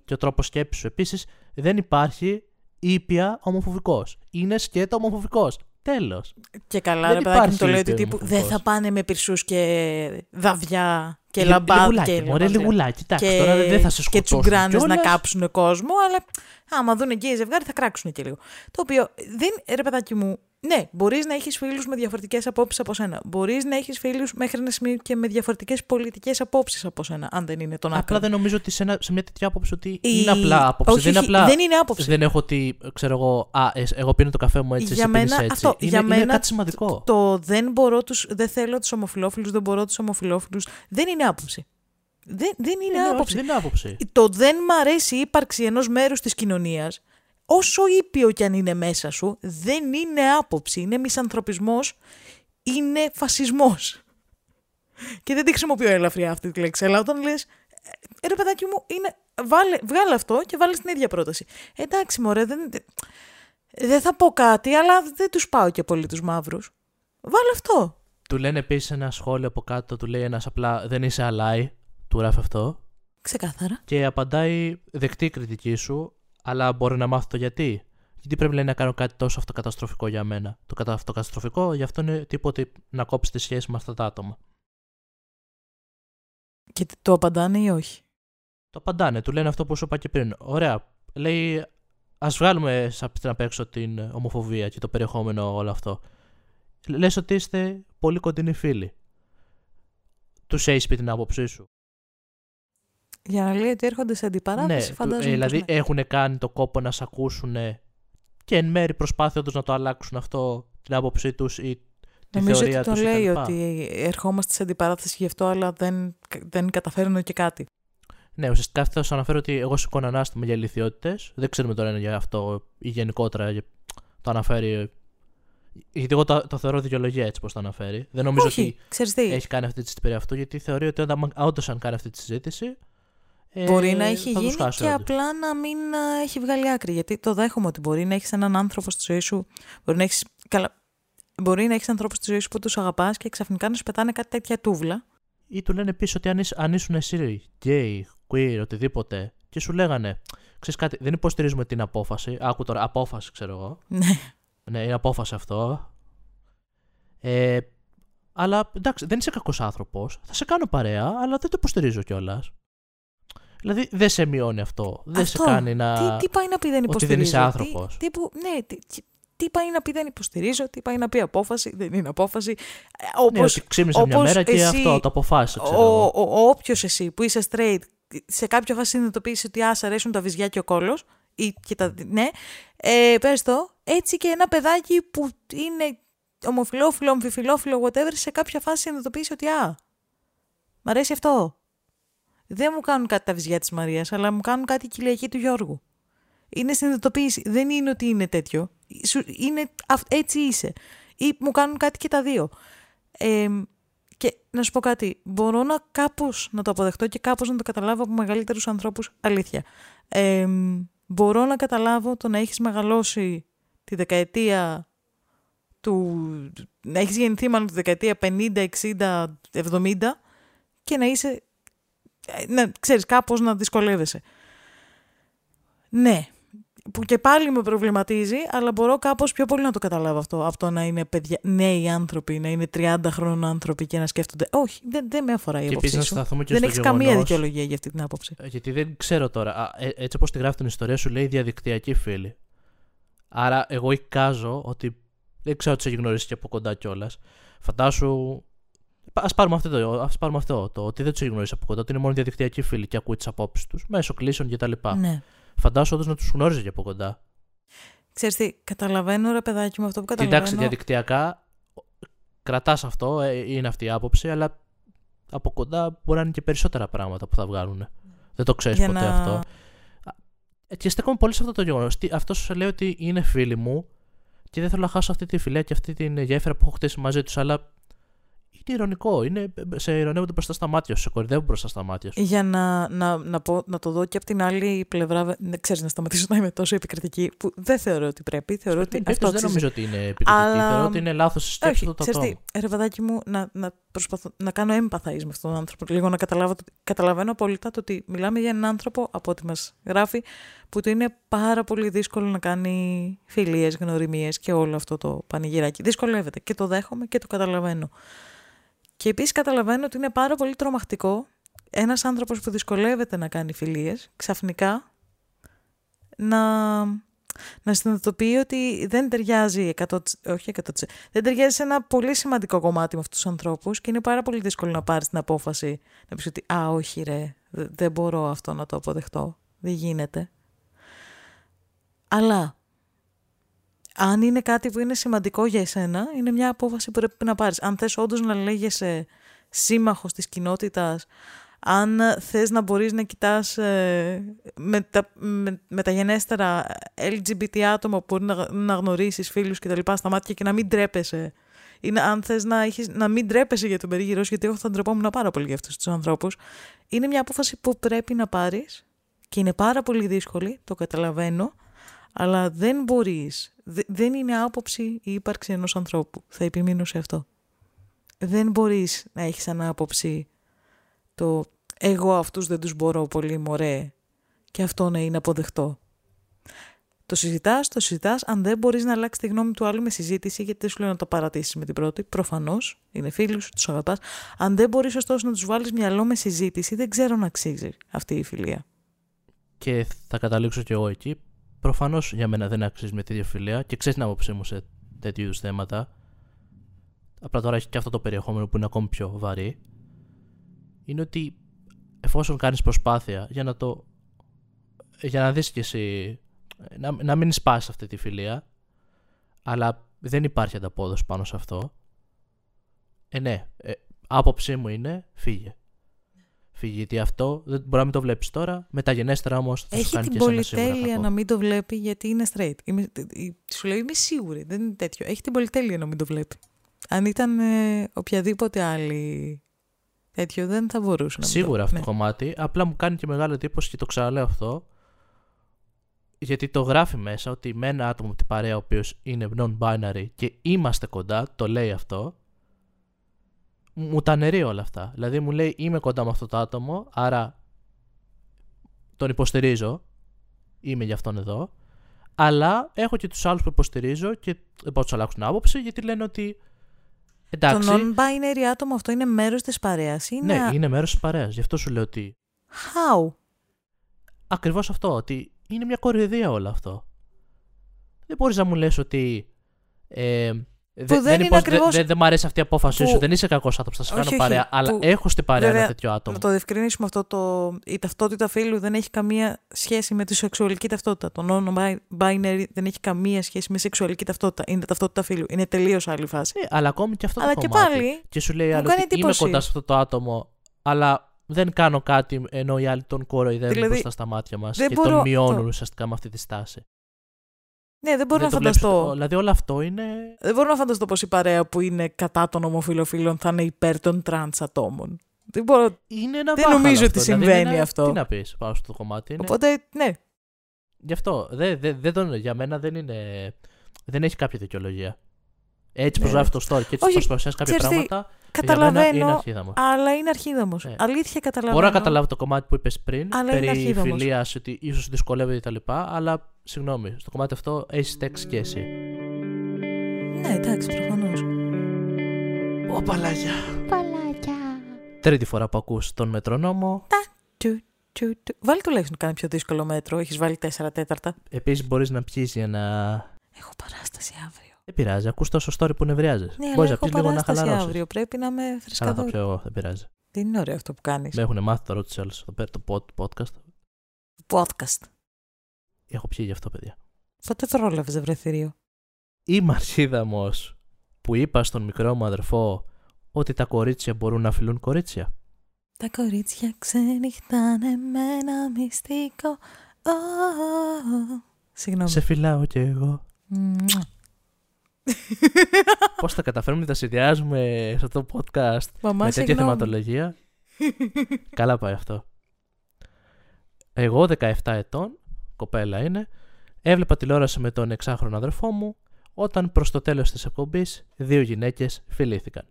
Και ο τρόπος σκέψης σου. Επίσης, δεν υπάρχει ήπια ομοφοβικός. Είναι σκέτα ομοφοβικός. Τέλος. Και καλά, δεν ρε παιδάκι το λέω ότι τύπου δεν θα πάνε με πυρσούς και δαβιά και λαμπάδια. Και Ωραία, λιγουλάκι. Εντάξει, τώρα δεν θα σε σκοτώσουν. Και τσουγκράνες να κάψουν κόσμο, αλλά άμα δουν εκεί ζευγάρι θα κράξουν και λίγο. Το οποίο δεν, ρε παιδάκι μου, ναι, μπορείς να έχεις φίλους με διαφορετικές απόψεις από σένα. Μπορείς να έχεις φίλους μέχρι ένα σημείο και με διαφορετικές πολιτικές απόψεις από σένα, αν δεν είναι τον άκρο. Απλά δεν νομίζω ότι σε, ένα, σε μια τέτοια άποψη ότι είναι απλά άποψη. Όχι, δεν, είναι απλά, δεν είναι άποψη. Δεν έχω ότι, ξέρω εγώ, α, εγώ πίνω το καφέ μου έτσι, για εσύ μένα, έτσι. Αυτό, είναι, για είναι μένα, κάτι σημαντικό. Το, το δεν, μπορώ τους, δεν θέλω τους ομοφυλόφιλους, δεν μπορώ τους ομοφυλόφιλους, δεν είναι άποψη. Δεν, δεν είναι, είναι άποψη. Όχι, δεν είναι άποψη. Το δεν μ' αρέσει η ύπαρξη ενός μέρους της κοινωνίας όσο ήπιο κι αν είναι μέσα σου, δεν είναι άποψη, είναι μισανθρωπισμός, είναι φασισμός. Και δεν τη χρησιμοποιώ ελαφριά αυτή τη λέξη, αλλά όταν λες, «Ε, ρε παιδάκι μου, είναι, βάλε, βγάλε αυτό και βάλε την ίδια πρόταση. Εντάξει μωρέ, δεν, δεν θα πω κάτι, αλλά δεν τους πάω και πολύ τους μαύρους. Βάλε αυτό. Του λένε επίσης ένα σχόλιο από κάτω, του λέει ένας απλά δεν είσαι αλάι, του γράφει αυτό. Ξεκάθαρα. Και απαντάει δεκτή κριτική σου, αλλά μπορεί να μάθω το γιατί. Γιατί πρέπει λέει, να κάνω κάτι τόσο αυτοκαταστροφικό για μένα. Το αυτοκαταστροφικό γι' αυτό είναι τίποτε να κόψει τη σχέση με αυτά τα άτομα. Και το απαντάνε ή όχι; Το απαντάνε, του λένε αυτό που σου είπα και πριν. Ωραία. Λέει, ας βγάλουμε στην απ' έξω την ομοφοβία και το περιεχόμενο όλο αυτό. Λες ότι είστε πολύ κοντινοί φίλοι. Τους έχει πει την άποψή σου. Για να λέει ότι έρχονται σε αντιπαράθεση, ναι, φαντάζομαι. Ε, δηλαδή ναι. έχουν κάνει το κόπο να σε ακούσουν και εν μέρη προσπάθεια τους να το αλλάξουν αυτό, την άποψή τους ή τη Νομίζω θεωρία ότι το λέει ότι ερχόμαστε σε αντιπαράθεση γι' αυτό, αλλά δεν, δεν καταφέρνω και κάτι. Ναι, ουσιαστικά θα σου αναφέρω ότι εγώ σηκώνω ανάστημα για ηλικιότητες. Δεν ξέρουμε τώρα είναι για αυτό ή γενικότερα το αναφέρει. Γιατί εγώ το, το θεωρώ δικαιολογία έτσι πώ το αναφέρει. Δεν νομίζω Όχι, ότι έχει κάνει αυτή τη συζήτηση περί αυτού, γιατί θεωρεί ότι όντως αν κάνει αυτή τη συζήτηση, Μπορεί να έχει γίνει και απλά να μην έχει βγάλει άκρη. Γιατί το δέχομαι ότι μπορεί να έχεις έναν άνθρωπο στη ζωή σου. Μπορεί να έχεις. Καλά. Μπορεί να έχεις ανθρώπους στη ζωή σου που τους αγαπάς και ξαφνικά να σου πετάνε κάτι τέτοια τούβλα. Ή του λένε επίση ότι αν, είσαι, αν ήσουν εσύ γκέι, queer, οτιδήποτε, και σου λέγανε, ξέρεις κάτι, δεν υποστηρίζουμε την απόφαση. Άκου τώρα, απόφαση ξέρω εγώ. Ναι. Ναι, είναι απόφαση αυτό. Ε, αλλά εντάξει, δεν είσαι κακός άνθρωπος. Θα σε κάνω παρέα, αλλά δεν το υποστηρίζω κιόλας. Δηλαδή δεν σε μειώνει αυτό. Δεν σε κάνει να. Τι, τι πάει να πει δεν υποστηρίζω. Ότι δεν είσαι άνθρωπος. Τι, τι, ναι, τι, τι πάει να πει δεν υποστηρίζω, τι πάει να πει απόφαση, δεν είναι απόφαση. Ε, όπως, ναι, ότι ξύπνησε μια μέρα και αυτό το αποφάσισε. Ο, ο, ο, όποιος εσύ που είσαι straight, σε κάποιο φάση συνειδητοποιήσει ότι α, αρέσουν τα βυζιά και ο κόλος. Ναι, ε, πες το, έτσι και ένα παιδάκι που είναι ομοφιλόφιλο, αμφιφιλόφιλο, whatever, σε κάποια φάση συνειδητοποιήσει ότι α, μ' αρέσει αυτό. Δεν μου κάνουν κάτι τα βυζιά της Μαρίας, αλλά μου κάνουν κάτι η κοιλιακή του Γιώργου. Είναι συνειδητοποίηση. Δεν είναι ότι είναι τέτοιο. Είναι, έτσι είσαι. Ή μου κάνουν κάτι και τα δύο. Ε, και να σου πω κάτι, μπορώ να κάπως να το αποδεχτώ και κάπως να το καταλάβω από μεγαλύτερους ανθρώπους, αλήθεια. Ε, μπορώ να καταλάβω το να έχεις μεγαλώσει τη δεκαετία του... να έχεις γεννηθεί μάλλον τη δεκαετία 50, 60, 70 και να είσαι... να ξέρεις κάπως να δυσκολεύεσαι. Ναι, που και πάλι με προβληματίζει, αλλά μπορώ κάπως πιο πολύ να το καταλάβω αυτό. Αυτό να είναι παιδιά, νέοι άνθρωποι, να είναι 30 χρόνων άνθρωποι και να σκέφτονται. Όχι, δεν, δεν με αφορά η άποψή σου. δεν έχεις καμία δικαιολογία για αυτή την άποψη. Ε, γιατί δεν ξέρω τώρα. Α, ε, έτσι όπως τη γράφει την ιστορία σου, λέει διαδικτυακή φίλη. Άρα, εγώ εικάζω ότι. Δεν ξέρω τις έχει γνωρίσει και από κοντά κιόλας. Φαντάσου. Α πάρουμε αυτό το, ας πάρουμε αυτό, το ότι δεν τους έχει γνωρίσει από κοντά, ότι είναι μόνο διαδικτυακή φίλη και ακούει τις απόψεις τους μέσω κλήσεων κτλ. Ναι φαντάσου όντως να τους γνώριζες και από κοντά. Ξέρεις τι, καταλαβαίνω ρε παιδάκι μου αυτό που καταλαβαίνω. Εντάξει, διαδικτυακά κρατάς αυτό, ε, είναι αυτή η άποψη, αλλά από κοντά μπορεί να είναι και περισσότερα πράγματα που θα βγάλουν. Δεν το ξέρεις ποτέ να... αυτό. Και στέκομαι πολύ σε αυτό το γεγονός. Αυτός σου λέει ότι είναι φίλοι μου και δεν θέλω να χάσω αυτή τη φιλία και αυτή την γέφυρα που έχω χτίσει μαζί τους, αλλά είναι ηρωνικό. Είναι, σε ηρωνεύονται μπροστά στα μάτια σου, σε κορυδεύουν μπροστά στα μάτια σου. Για να, να, να, πω, να το δω και από την άλλη πλευρά, δεν ξέρεις να σταματήσω να είμαι τόσο επικριτική, που δεν θεωρώ ότι πρέπει. Θεωρώ ότι αυτό δεν νομίζω ότι είναι επικριτική. Αλλά... Θεωρώ ότι είναι λάθος σκέψη το τόπο. Ρε παιδάκι μου, να, να, προσπαθώ, να κάνω empathize με αυτόν τον άνθρωπο. Λίγο να καταλάβω, καταλαβαίνω απόλυτα το ότι μιλάμε για έναν άνθρωπο, από ό,τι μας γράφει, που του είναι πάρα πολύ δύσκολο να κάνει φιλίες, γνωριμίες και όλο αυτό το πανηγυράκι. Δυσκολεύεται και το δέχομαι και το καταλαβαίνω. Και επίσης καταλαβαίνω ότι είναι πάρα πολύ τρομακτικό ένας άνθρωπος που δυσκολεύεται να κάνει φιλίες, ξαφνικά να, να συνειδητοποιεί ότι δεν ταιριάζει 100%, όχι 100%, δεν ταιριάζει σε ένα πολύ σημαντικό κομμάτι με αυτούς τους ανθρώπους και είναι πάρα πολύ δύσκολο να πάρεις την απόφαση να πεις ότι «Α, όχι ρε, δεν μπορώ αυτό να το αποδεχτώ, δεν γίνεται». Αλλά αν είναι κάτι που είναι σημαντικό για εσένα, είναι μια απόφαση που πρέπει να πάρεις. Αν θες όντως να λέγεσαι σύμμαχος της κοινότητας, αν θες να μπορείς να κοιτάς ε, με, τα, με, με τα γενέστερα LGBT άτομα που μπορεί να, να γνωρίσεις φίλους και τα λοιπά στα μάτια και να μην τρέπεσαι ή να, αν θες να, έχεις, να μην τρέπεσαι για τον περίγυρό σου, γιατί εγώ θα ντρεπόμουν πάρα πολύ για αυτούς τους ανθρώπους, είναι μια απόφαση που πρέπει να πάρεις και είναι πάρα πολύ δύσκολη, το καταλαβαίνω, αλλά δεν μπορείς, δεν είναι άποψη η ύπαρξη ενός ανθρώπου. Θα επιμείνω σε αυτό. Δεν μπορείς να έχεις σαν άποψη το εγώ αυτούς δεν τους μπορώ πολύ μωρέ και αυτό να είναι αποδεκτό. Το συζητάς, το συζητάς. Αν δεν μπορείς να αλλάξεις τη γνώμη του άλλου με συζήτηση, γιατί δεν σου λέω να το παρατήσεις με την πρώτη, προφανώς είναι φίλου σου, τους αγαπάς. Αν δεν μπορείς ωστόσο να τους βάλεις μυαλό με συζήτηση, δεν ξέρω να αξίζει αυτή η φιλία. Και θα καταλήξω κι εγώ εκεί. Προφανώς για μένα δεν αξίζει με τη διαφιλία και ξέρεις την άποψή μου σε τέτοιου είδους θέματα. Απλά τώρα έχει και αυτό το περιεχόμενο που είναι ακόμη πιο βαρύ. Είναι ότι εφόσον κάνεις προσπάθεια για να το. για να δεις κι εσύ. να, να μην σπάσει αυτή τη φιλία, αλλά δεν υπάρχει ανταπόδοση πάνω σε αυτό. Ε, ναι, ε, άποψή μου είναι φύγε φύγει. Γιατί αυτό δεν μπορεί να μην το βλέπεις τώρα, μεταγενέστερα όμως θα Έχει σου κάνει την πολυτέλεια να μην το βλέπει γιατί είναι straight. Είμαι, σου λέω είμαι σίγουρη, δεν είναι τέτοιο. Έχει την πολυτέλεια να μην το βλέπει. Αν ήταν ε, οποιαδήποτε άλλη τέτοιο, δεν θα μπορούσε να Σίγουρα το... αυτό ναι. το κομμάτι. Απλά μου κάνει και μεγάλη εντύπωση και το ξαναλέω αυτό. γιατί το γράφει μέσα ότι με ένα άτομο από την παρέα ο οποίος είναι non-binary και είμαστε κοντά, το λέει αυτό, μου τα νερεί όλα αυτά. Δηλαδή μου λέει είμαι κοντά με αυτό το άτομο, άρα τον υποστηρίζω, είμαι για αυτόν εδώ, αλλά έχω και τους άλλους που υποστηρίζω και δεν μπορώ να τους αλλάξουν άποψη γιατί λένε ότι εντάξει. Το non-binary άτομο αυτό είναι μέρος της παρέας. Είναι... Ναι, είναι μέρος της παρέας. Γι' αυτό σου λέω ότι... How? Ακριβώς αυτό, ότι είναι μια κοροϊδία όλο αυτό. Δεν μπορείς να μου λες ότι... Ε, δεν, δεν, είναι ακριβώς... δεν, δεν, μ' αρέσει αυτή η απόφαση που... σου. Δεν είσαι κακός άνθρωπος. Θα σε κάνω παρέα. Αλλά έχω στην παρέα Βέβαια, ένα τέτοιο άτομο. Να το διευκρινίσουμε αυτό. Το... Η ταυτότητα φίλου δεν έχει καμία σχέση με τη σεξουαλική ταυτότητα. Το όνομα binary δεν έχει καμία σχέση με σεξουαλική ταυτότητα. Είναι ταυτότητα φίλου. Είναι τελείως άλλη φάση. Ε, αλλά ακόμη και αυτό αλλά το και κομμάτι. πάλι. Και σου λέει άλλο ότι είμαι κοντά σε αυτό το άτομο, αλλά δεν κάνω κάτι ενώ οι άλλοι τον κοροϊδεύουν δηλαδή, μπροστά στα μάτια μας και μπορώ... τον μειώνουν το... ουσιαστικά με αυτή τη στάση. Ναι, δεν μπορώ να φανταστώ. δηλαδή όλο αυτό είναι. Δεν μπορώ να φανταστώ πω η παρέα που είναι κατά των ομοφυλοφίλων θα είναι υπέρ των τρανς ατόμων. Δεν, μπορώ... είναι ένα δεν νομίζω αυτό. ότι δηλαδή συμβαίνει είναι... αυτό. Τι να πεις πάνω στο κομμάτι. Είναι... Οπότε, ναι. Γι' αυτό. Δε, δε, δε τον, για μένα δεν είναι. Δεν έχει κάποια δικαιολογία. Έτσι ναι. προσγράφει το story και έτσι προσπαθήσει κάποια πράγματα. Καταλαβαίνω, είναι αρχίδαμος. αλλά είναι αρχίδαμος. Ναι. Αλήθεια καταλαβαίνω. Μπορώ να καταλάβω το κομμάτι που είπες πριν αλλά περί φιλίας, ότι ίσως δυσκολεύεται κτλ. Αλλά συγγνώμη, στο κομμάτι αυτό έχεις τέξει και εσύ. Ναι, εντάξει, προφανώς. Ω παλάκια. Παλάκια. Τρίτη φορά που ακούς τον μετρονόμο. Τα, του, του, του. Βάλει τουλάχιστον κάνει πιο δύσκολο μέτρο. Έχεις βάλει 4 τέταρτα. Επίσης μπορείς να πιεις για να. Έχω παράσταση αύριο. Δεν πειράζει, ακούς τόσο story που νευριάζεις. Ναι, Μπορείς να πεις λίγο να χαλαρώσεις. αύριο, πρέπει να με φρεσκαδό. Καλά, θα πιω εγώ, δεν πειράζει. Δεν είναι ωραίο αυτό που κάνεις; Με έχουν μάθει τώρα του άλλου το podcast. Podcast. Έχω πιει γι' αυτό, παιδιά. Πότε πρόλαβε βρεθυρίο. Είμαι αρχίδαμος που είπα στον μικρό μου αδερφό ότι τα κορίτσια μπορούν να φιλούν κορίτσια. Τα κορίτσια ξενυχτάνε με ένα μυστικό. Oh, Συγγνώμη. Σε φυλάω κι εγώ. Πώς θα καταφέρουμε να τα συνδυάζουμε σε αυτό το podcast Μαμά, με τέτοια θεματολογία; Καλά πάει αυτό. Εγώ 17 ετών, κοπέλα είναι, έβλεπα τηλεόραση με τον εξάχρονο αδερφό μου όταν προς το τέλος της εκπομπής δύο γυναίκες φιλήθηκαν.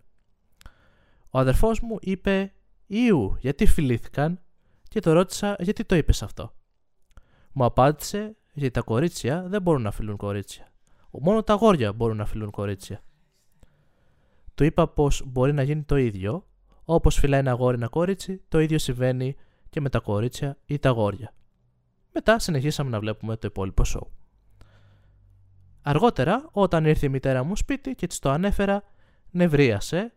Ο αδερφός μου είπε «Ιου, γιατί φιλήθηκαν» και το ρώτησα γιατί το είπες αυτό; Μου απάντησε γιατί τα κορίτσια δεν μπορούν να φιλούν κορίτσια. Μόνο τα αγόρια μπορούν να φιλούν κορίτσια. Του είπα πως μπορεί να γίνει το ίδιο, όπως φυλάει ένα αγόρι ένα κόριτσι, το ίδιο συμβαίνει και με τα κορίτσια ή τα αγόρια. Μετά συνεχίσαμε να βλέπουμε το υπόλοιπο σοου. Αργότερα, όταν ήρθε η μητέρα μου σπίτι και της το ανέφερα, νευρίασε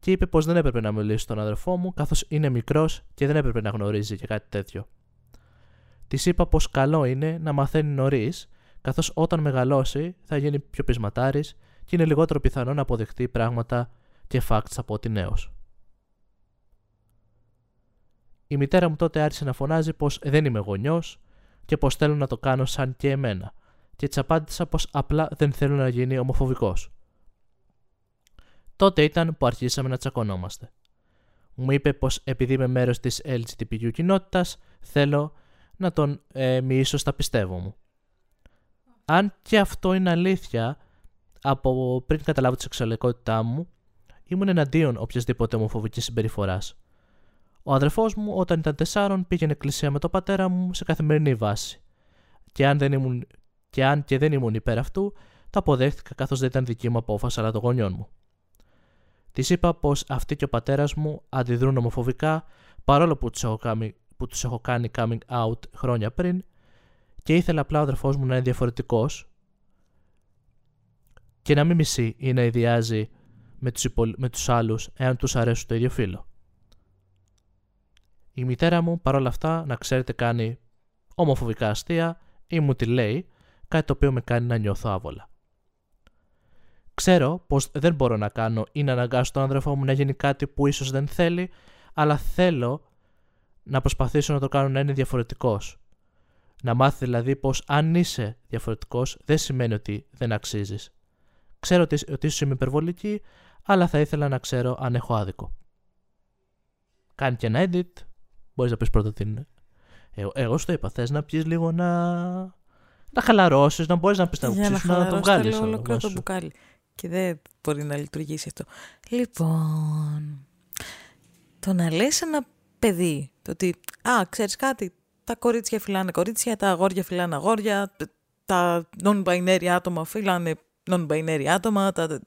και είπε πως δεν έπρεπε να μιλήσει στον αδερφό μου καθώς είναι μικρός και δεν έπρεπε να γνωρίζει και κάτι τέτοιο. Της είπα πως καλό είναι να μαθαίνει νωρίς καθώς όταν μεγαλώσει θα γίνει πιο πεισματάρης και είναι λιγότερο πιθανό να αποδεχτεί πράγματα και facts από ότι νέος. Η μητέρα μου τότε άρχισε να φωνάζει πως δεν είμαι γονιός και πως θέλω να το κάνω σαν και εμένα, και της απάντησα πως απλά δεν θέλω να γίνει ομοφοβικός. Τότε ήταν που αρχίσαμε να τσακωνόμαστε. Μου είπε πως επειδή είμαι μέρος της LGBTQ κοινότητας, θέλω να τον ε, μοιήσω στα πιστεύω μου αν και αυτό είναι αλήθεια, από πριν καταλάβω τη σεξουαλικότητά μου, ήμουν εναντίον οποιασδήποτε ομοφοβικής συμπεριφοράς. Ο αδερφός μου, όταν ήταν τεσσάρων, πήγαινε εκκλησία με τον πατέρα μου σε καθημερινή βάση. Και αν, δεν ήμουν, και αν και δεν ήμουν υπέρ αυτού, το αποδέχτηκα καθώς δεν ήταν δική μου απόφαση αλλά των γονιών μου. Της είπα πως αυτοί και ο πατέρας μου αντιδρούν ομοφοβικά παρόλο που τους έχω, έχω κάνει coming out χρόνια πριν και ήθελα απλά ο αδερφός μου να είναι διαφορετικός και να μην μισεί ή να ιδιάζει με τους, υπολ... με τους άλλους εάν τους αρέσουν το ίδιο φίλο. Η μητέρα μου παρόλα αυτά να ξέρετε κάνει ομοφοβικά αστεία ή μου τη λέει κάτι το οποίο με κάνει να νιώθω άβολα. Ξέρω πως δεν μπορώ να κάνω ή να αναγκάσω τον αδερφό μου να γίνει κάτι που ίσως δεν θέλει, αλλά θέλω να προσπαθήσω να το κάνω να είναι διαφορετικός να μάθεις δηλαδή πως αν είσαι διαφορετικός δεν σημαίνει ότι δεν αξίζεις. Ξέρω ότι, ότι ίσως είμαι υπερβολική, αλλά θα ήθελα να ξέρω αν έχω άδικο. Κάνει και ένα edit. Μπορείς να πεις πρώτα την... Εγώ, εγώ σου το είπα, θες να πιεις λίγο να... να χαλαρώσεις, να μπορείς να πεις τα Για να να, να το χαλαρώσει βγάλεις. λέω ολόκληρο το μπουκάλι. Και δεν μπορεί να λειτουργήσει αυτό. Λοιπόν, το να λες ένα παιδί, το ότι, α, ξέρεις κάτι, τα κορίτσια φυλάνε κορίτσια, τα αγόρια φυλάνε αγόρια, τα non-binary άτομα φυλάνε non-binary άτομα, τα...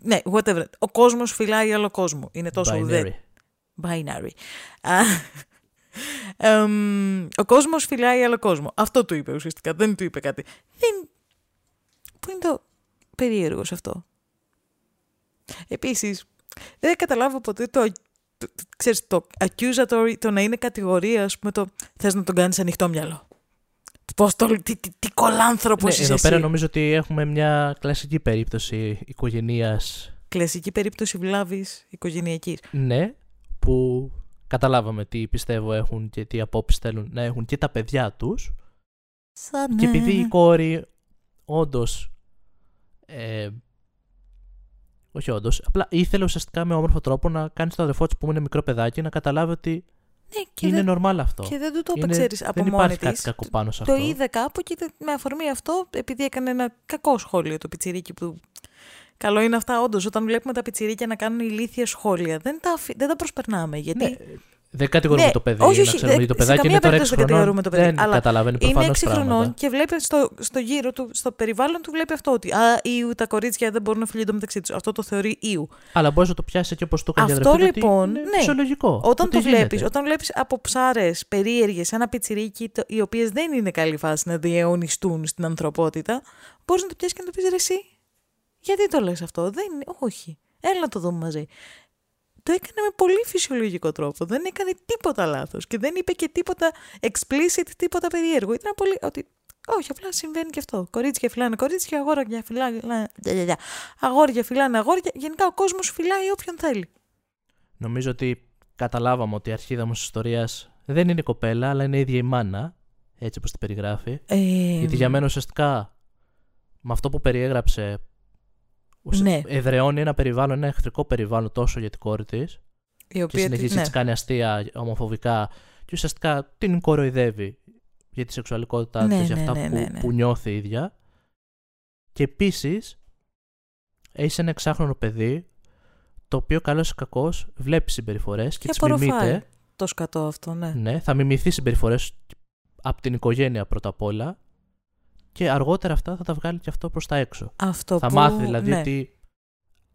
ναι, whatever. Ο κόσμος φυλάει άλλο κόσμο. Είναι τόσο Binary. Binary. Α, εμ, ο κόσμος φυλάει άλλο κόσμο. Αυτό του είπε ουσιαστικά, δεν του είπε κάτι. Δεν... Πού είναι το περίεργο σε αυτό. Επίσης, δεν καταλάβω ποτέ το, το, το, ξέρεις, το accusatory, το να είναι κατηγορία, ας πούμε, το θες να τον κάνεις ανοιχτό μυαλό. Πώς το, τι, τι, τι κολάνθρωπος Ναι, είσαι εδώ πέρα εσύ. νομίζω ότι έχουμε μια κλασική περίπτωση οικογενείας Κλασική περίπτωση βλάβης οικογενειακής. Ναι, που καταλάβαμε τι πιστεύω έχουν και τι απόψεις θέλουν να έχουν και τα παιδιά τους. Σαν Και επειδή ναι. η κόρη όντως... Ε, όχι όντως, απλά ήθελε ουσιαστικά με όμορφο τρόπο να κάνεις στο αδερφό της που είναι μικρό παιδάκι να καταλάβει ότι Ναι, και είναι δεν, normal αυτό. και δεν του το είπε, Είναι- ξέρεις, από δεν μόνη υπάρχει κάτι της. κακό πάνω σε Το αυτό. είδε κάπου και είδε με αφορμή αυτό, επειδή έκανε ένα κακό σχόλιο το πιτσιρίκι που. Καλό είναι αυτά, όντως, όταν βλέπουμε τα πιτσιρίκια να κάνουν ηλίθια σχόλια. Δεν τα, αφη- δεν τα προσπερνάμε. Γιατί Ναι, δεν κατηγορούμε Ναι, το παιδί. όχι, να όχι, ξέρουμε δεν- ότι το σε παιδάκι καμία είναι τώρα 6 περίπτωση δεν κατηγορούμε το παιδί, Δεν αλλά καταλαβαίνει είναι προφανώς 6 χρονών πράγματα. και βλέπει στο, στο γύρο του, στο περιβάλλον του, βλέπει αυτό ότι Α, ήου, τα κορίτσια δεν μπορούν να φιλούνται μεταξύ τους. Αυτό το θεωρεί ήου. Αλλά μπορείς να το πιάσεις και όπως το έκανε η Αυτό αδερφή του, ότι λοιπόν, είναι ναι. Φυσιολογικό. Όταν ότι το γίνεται. βλέπεις, όταν βλέπεις από ψάρες περίεργες, ένα πιτσιρίκι, το, οι οποίες δεν είναι καλή φάση να διαιωνιστούν στην ανθρωπότητα, μπορείς να το πιάσεις και να το πεις ρε εσύ. Γιατί το λες αυτό, δεν είναι, όχι. Έλα να το δούμε μαζί. Το έκανε με πολύ φυσιολογικό τρόπο. Δεν έκανε τίποτα λάθος και δεν είπε και τίποτα explicit, τίποτα περίεργο. Ήταν πολύ ότι όχι, απλά συμβαίνει και αυτό. Κορίτσια φυλάνε κορίτσια, αγόρια φυλάνε. Αγόρια φυλάνε αγόρια. Γενικά ο κόσμος φυλάει όποιον θέλει. Νομίζω ότι καταλάβαμε ότι η αρχίδα μας ιστορίας δεν είναι η κοπέλα, αλλά είναι η ίδια η μάνα. Έτσι όπως την περιγράφει. Ε, Γιατί για μένα ουσιαστικά με αυτό που περιέγραψε ουσα- Ναι. εδραιώνει ένα περιβάλλον, ένα εχθρικό περιβάλλον τόσο για την κόρη της η και οποία, συνεχίζει ναι. να τη κάνει αστεία ομοφοβικά και ουσιαστικά την κοροϊδεύει για τη σεξουαλικότητά Ναι, της, για ναι, αυτά ναι, που, ναι, ναι. που νιώθει η ίδια. Και επίσης έχει ένα εξάχρονο παιδί το οποίο καλός ή κακός βλέπει συμπεριφορές και, Και τις απορροφάει. μιμείται. Το σκατό αυτό, ναι. Ναι, θα μιμηθεί συμπεριφορές από την οικογένεια πρώτα απ' όλα και αργότερα αυτά θα τα βγάλει και αυτό προς τα έξω. Αυτό θα που, μάθει δηλαδή ναι. ότι.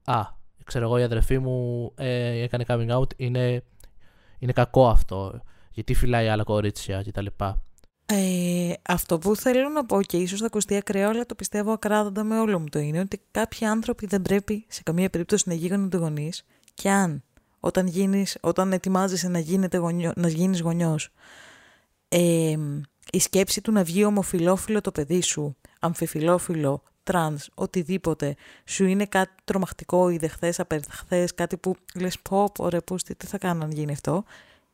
Α, ξέρω εγώ η αδερφή μου ε, έκανε coming out, είναι, είναι κακό αυτό. Γιατί φιλάει άλλα κορίτσια κτλ. Ε, αυτό που θέλω να πω και ίσως θα ακουστεί ακραίο, αλλά το πιστεύω ακράδαντα με όλο μου το είναι ότι κάποιοι άνθρωποι δεν πρέπει σε καμία περίπτωση να γίνονται γονείς και αν όταν, γίνεις, όταν ετοιμάζεσαι να, γίνετε γονιό, να γίνεις γονιός ε, η σκέψη του να βγει ομοφυλόφιλο το παιδί σου, αμφιφυλόφιλο, τρανς, οτιδήποτε, σου είναι κάτι τρομακτικό ή δεχθές, απερδεχθές, κάτι που λες πω, πω ρε πούστη, τι θα κάνω αν γίνει αυτό,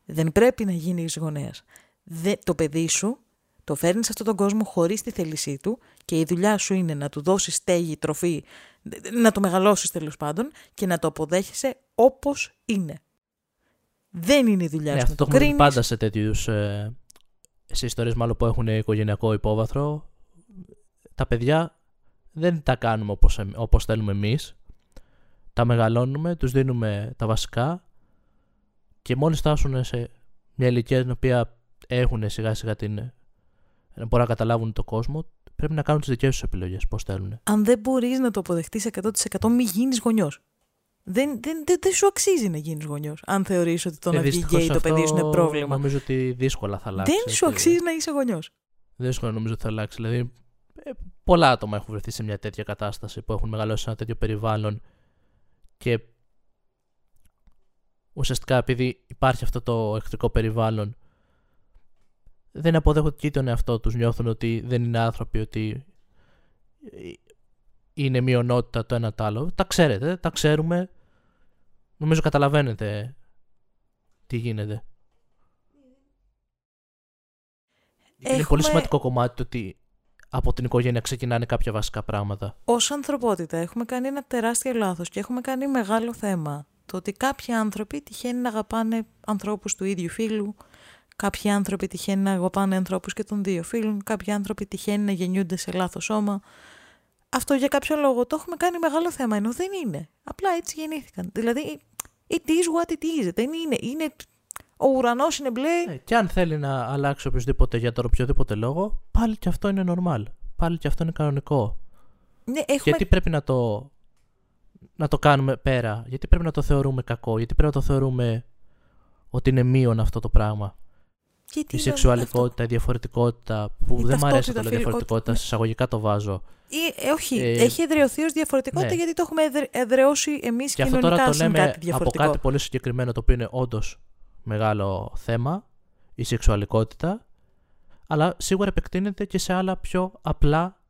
δεν πρέπει να γίνεις γονέας. Δε, το παιδί σου το φέρνεις σε αυτόν τον κόσμο χωρίς τη θέλησή του και η δουλειά σου είναι να του δώσεις στέγη, τροφή, να το μεγαλώσεις τέλος πάντων και να το αποδέχεσαι όπως είναι. Δεν είναι η δουλειά Ναι, σου αυτό να το το έχουμε δει κρίνεις. πάντα σε τέτοιους. Ε, σε ιστορίες μάλλον που έχουν οικογενειακό υπόβαθρο. Τα παιδιά δεν τα κάνουμε όπως, εμ- όπως θέλουμε εμείς. Τα μεγαλώνουμε, τους δίνουμε τα βασικά και μόλις φτάσουν σε μια ηλικία στην οποία έχουν σιγά σιγά την... να μπορούν να καταλάβουν τον κόσμο, πρέπει να κάνουν τις δικές τους επιλογές, πώς θέλουν. Αν δεν μπορείς να το αποδεχτείς 100% μη γίνεις γονιός. Δεν, δεν, δεν, δεν σου αξίζει να γίνεις γονιός. Αν θεωρείς ότι το Ε, να βγει δυστυχώς γκέι το παιδί σου είναι αυτό πρόβλημα. Νομίζω ότι δύσκολα θα αλλάξει. Δεν σου και- αξίζει να είσαι γονιός. δύσκολα νομίζω ότι θα αλλάξει. Δηλαδή, ε, πολλά άτομα έχουν βρεθεί σε μια τέτοια κατάσταση που έχουν μεγαλώσει σε ένα τέτοιο περιβάλλον και ουσιαστικά επειδή υπάρχει αυτό το εχθρικό περιβάλλον δεν αποδέχονται και τον εαυτό τους, νιώθουν ότι δεν είναι άνθρωποι, ότι ε, είναι μειονότητα το ένα το άλλο. Τα ξέρετε, τα ξέρουμε. Νομίζω καταλαβαίνετε τι γίνεται. Είναι πολύ Έχουμε- σημαντικό κομμάτι το ότι από την οικογένεια ξεκινάνε κάποια βασικά πράγματα. Ως ανθρωπότητα έχουμε κάνει ένα τεράστιο λάθος και έχουμε κάνει μεγάλο θέμα. Το ότι κάποιοι άνθρωποι τυχαίνει να αγαπάνε ανθρώπους του ίδιου φίλου, Κάποιοι άνθρωποι τυχαίνει να αγαπάνε ανθρώπους και των δύο φίλων, κάποιοι άνθρωποι τυχαίνει να γεννιούνται σε λάθος σώμα. Αυτό για κάποιο λόγο το έχουμε κάνει μεγάλο θέμα, ενώ δεν είναι. Απλά έτσι γεννήθηκαν. Δηλαδή, it is what it is. Δεν είναι. είναι ο ουρανός είναι μπλε. Ε, και αν θέλει να αλλάξει οποιοδήποτε για τον οποιοδήποτε λόγο, πάλι και αυτό είναι normal. Πάλι και αυτό είναι κανονικό. Ναι, έχουμε... Γιατί πρέπει να το, να το κάνουμε πέρα, γιατί πρέπει να το θεωρούμε κακό, γιατί πρέπει να το θεωρούμε ότι είναι μείον αυτό το πράγμα; Γιατί η σεξουαλικότητα, η διαφορετικότητα, που δεν μου αρέσει το λέω διαφορετικότητα, ναι. εισαγωγικά το βάζω. Ή, ε, όχι, ε, έχει εδραιωθεί ως διαφορετικότητα ναι. γιατί το έχουμε εδραιώσει εμείς και αυτό τώρα το λέμε κάτι από κάτι πολύ συγκεκριμένο το οποίο είναι όντως μεγάλο θέμα, η σεξουαλικότητα, αλλά σίγουρα επεκτείνεται και σε άλλα πιο απλά,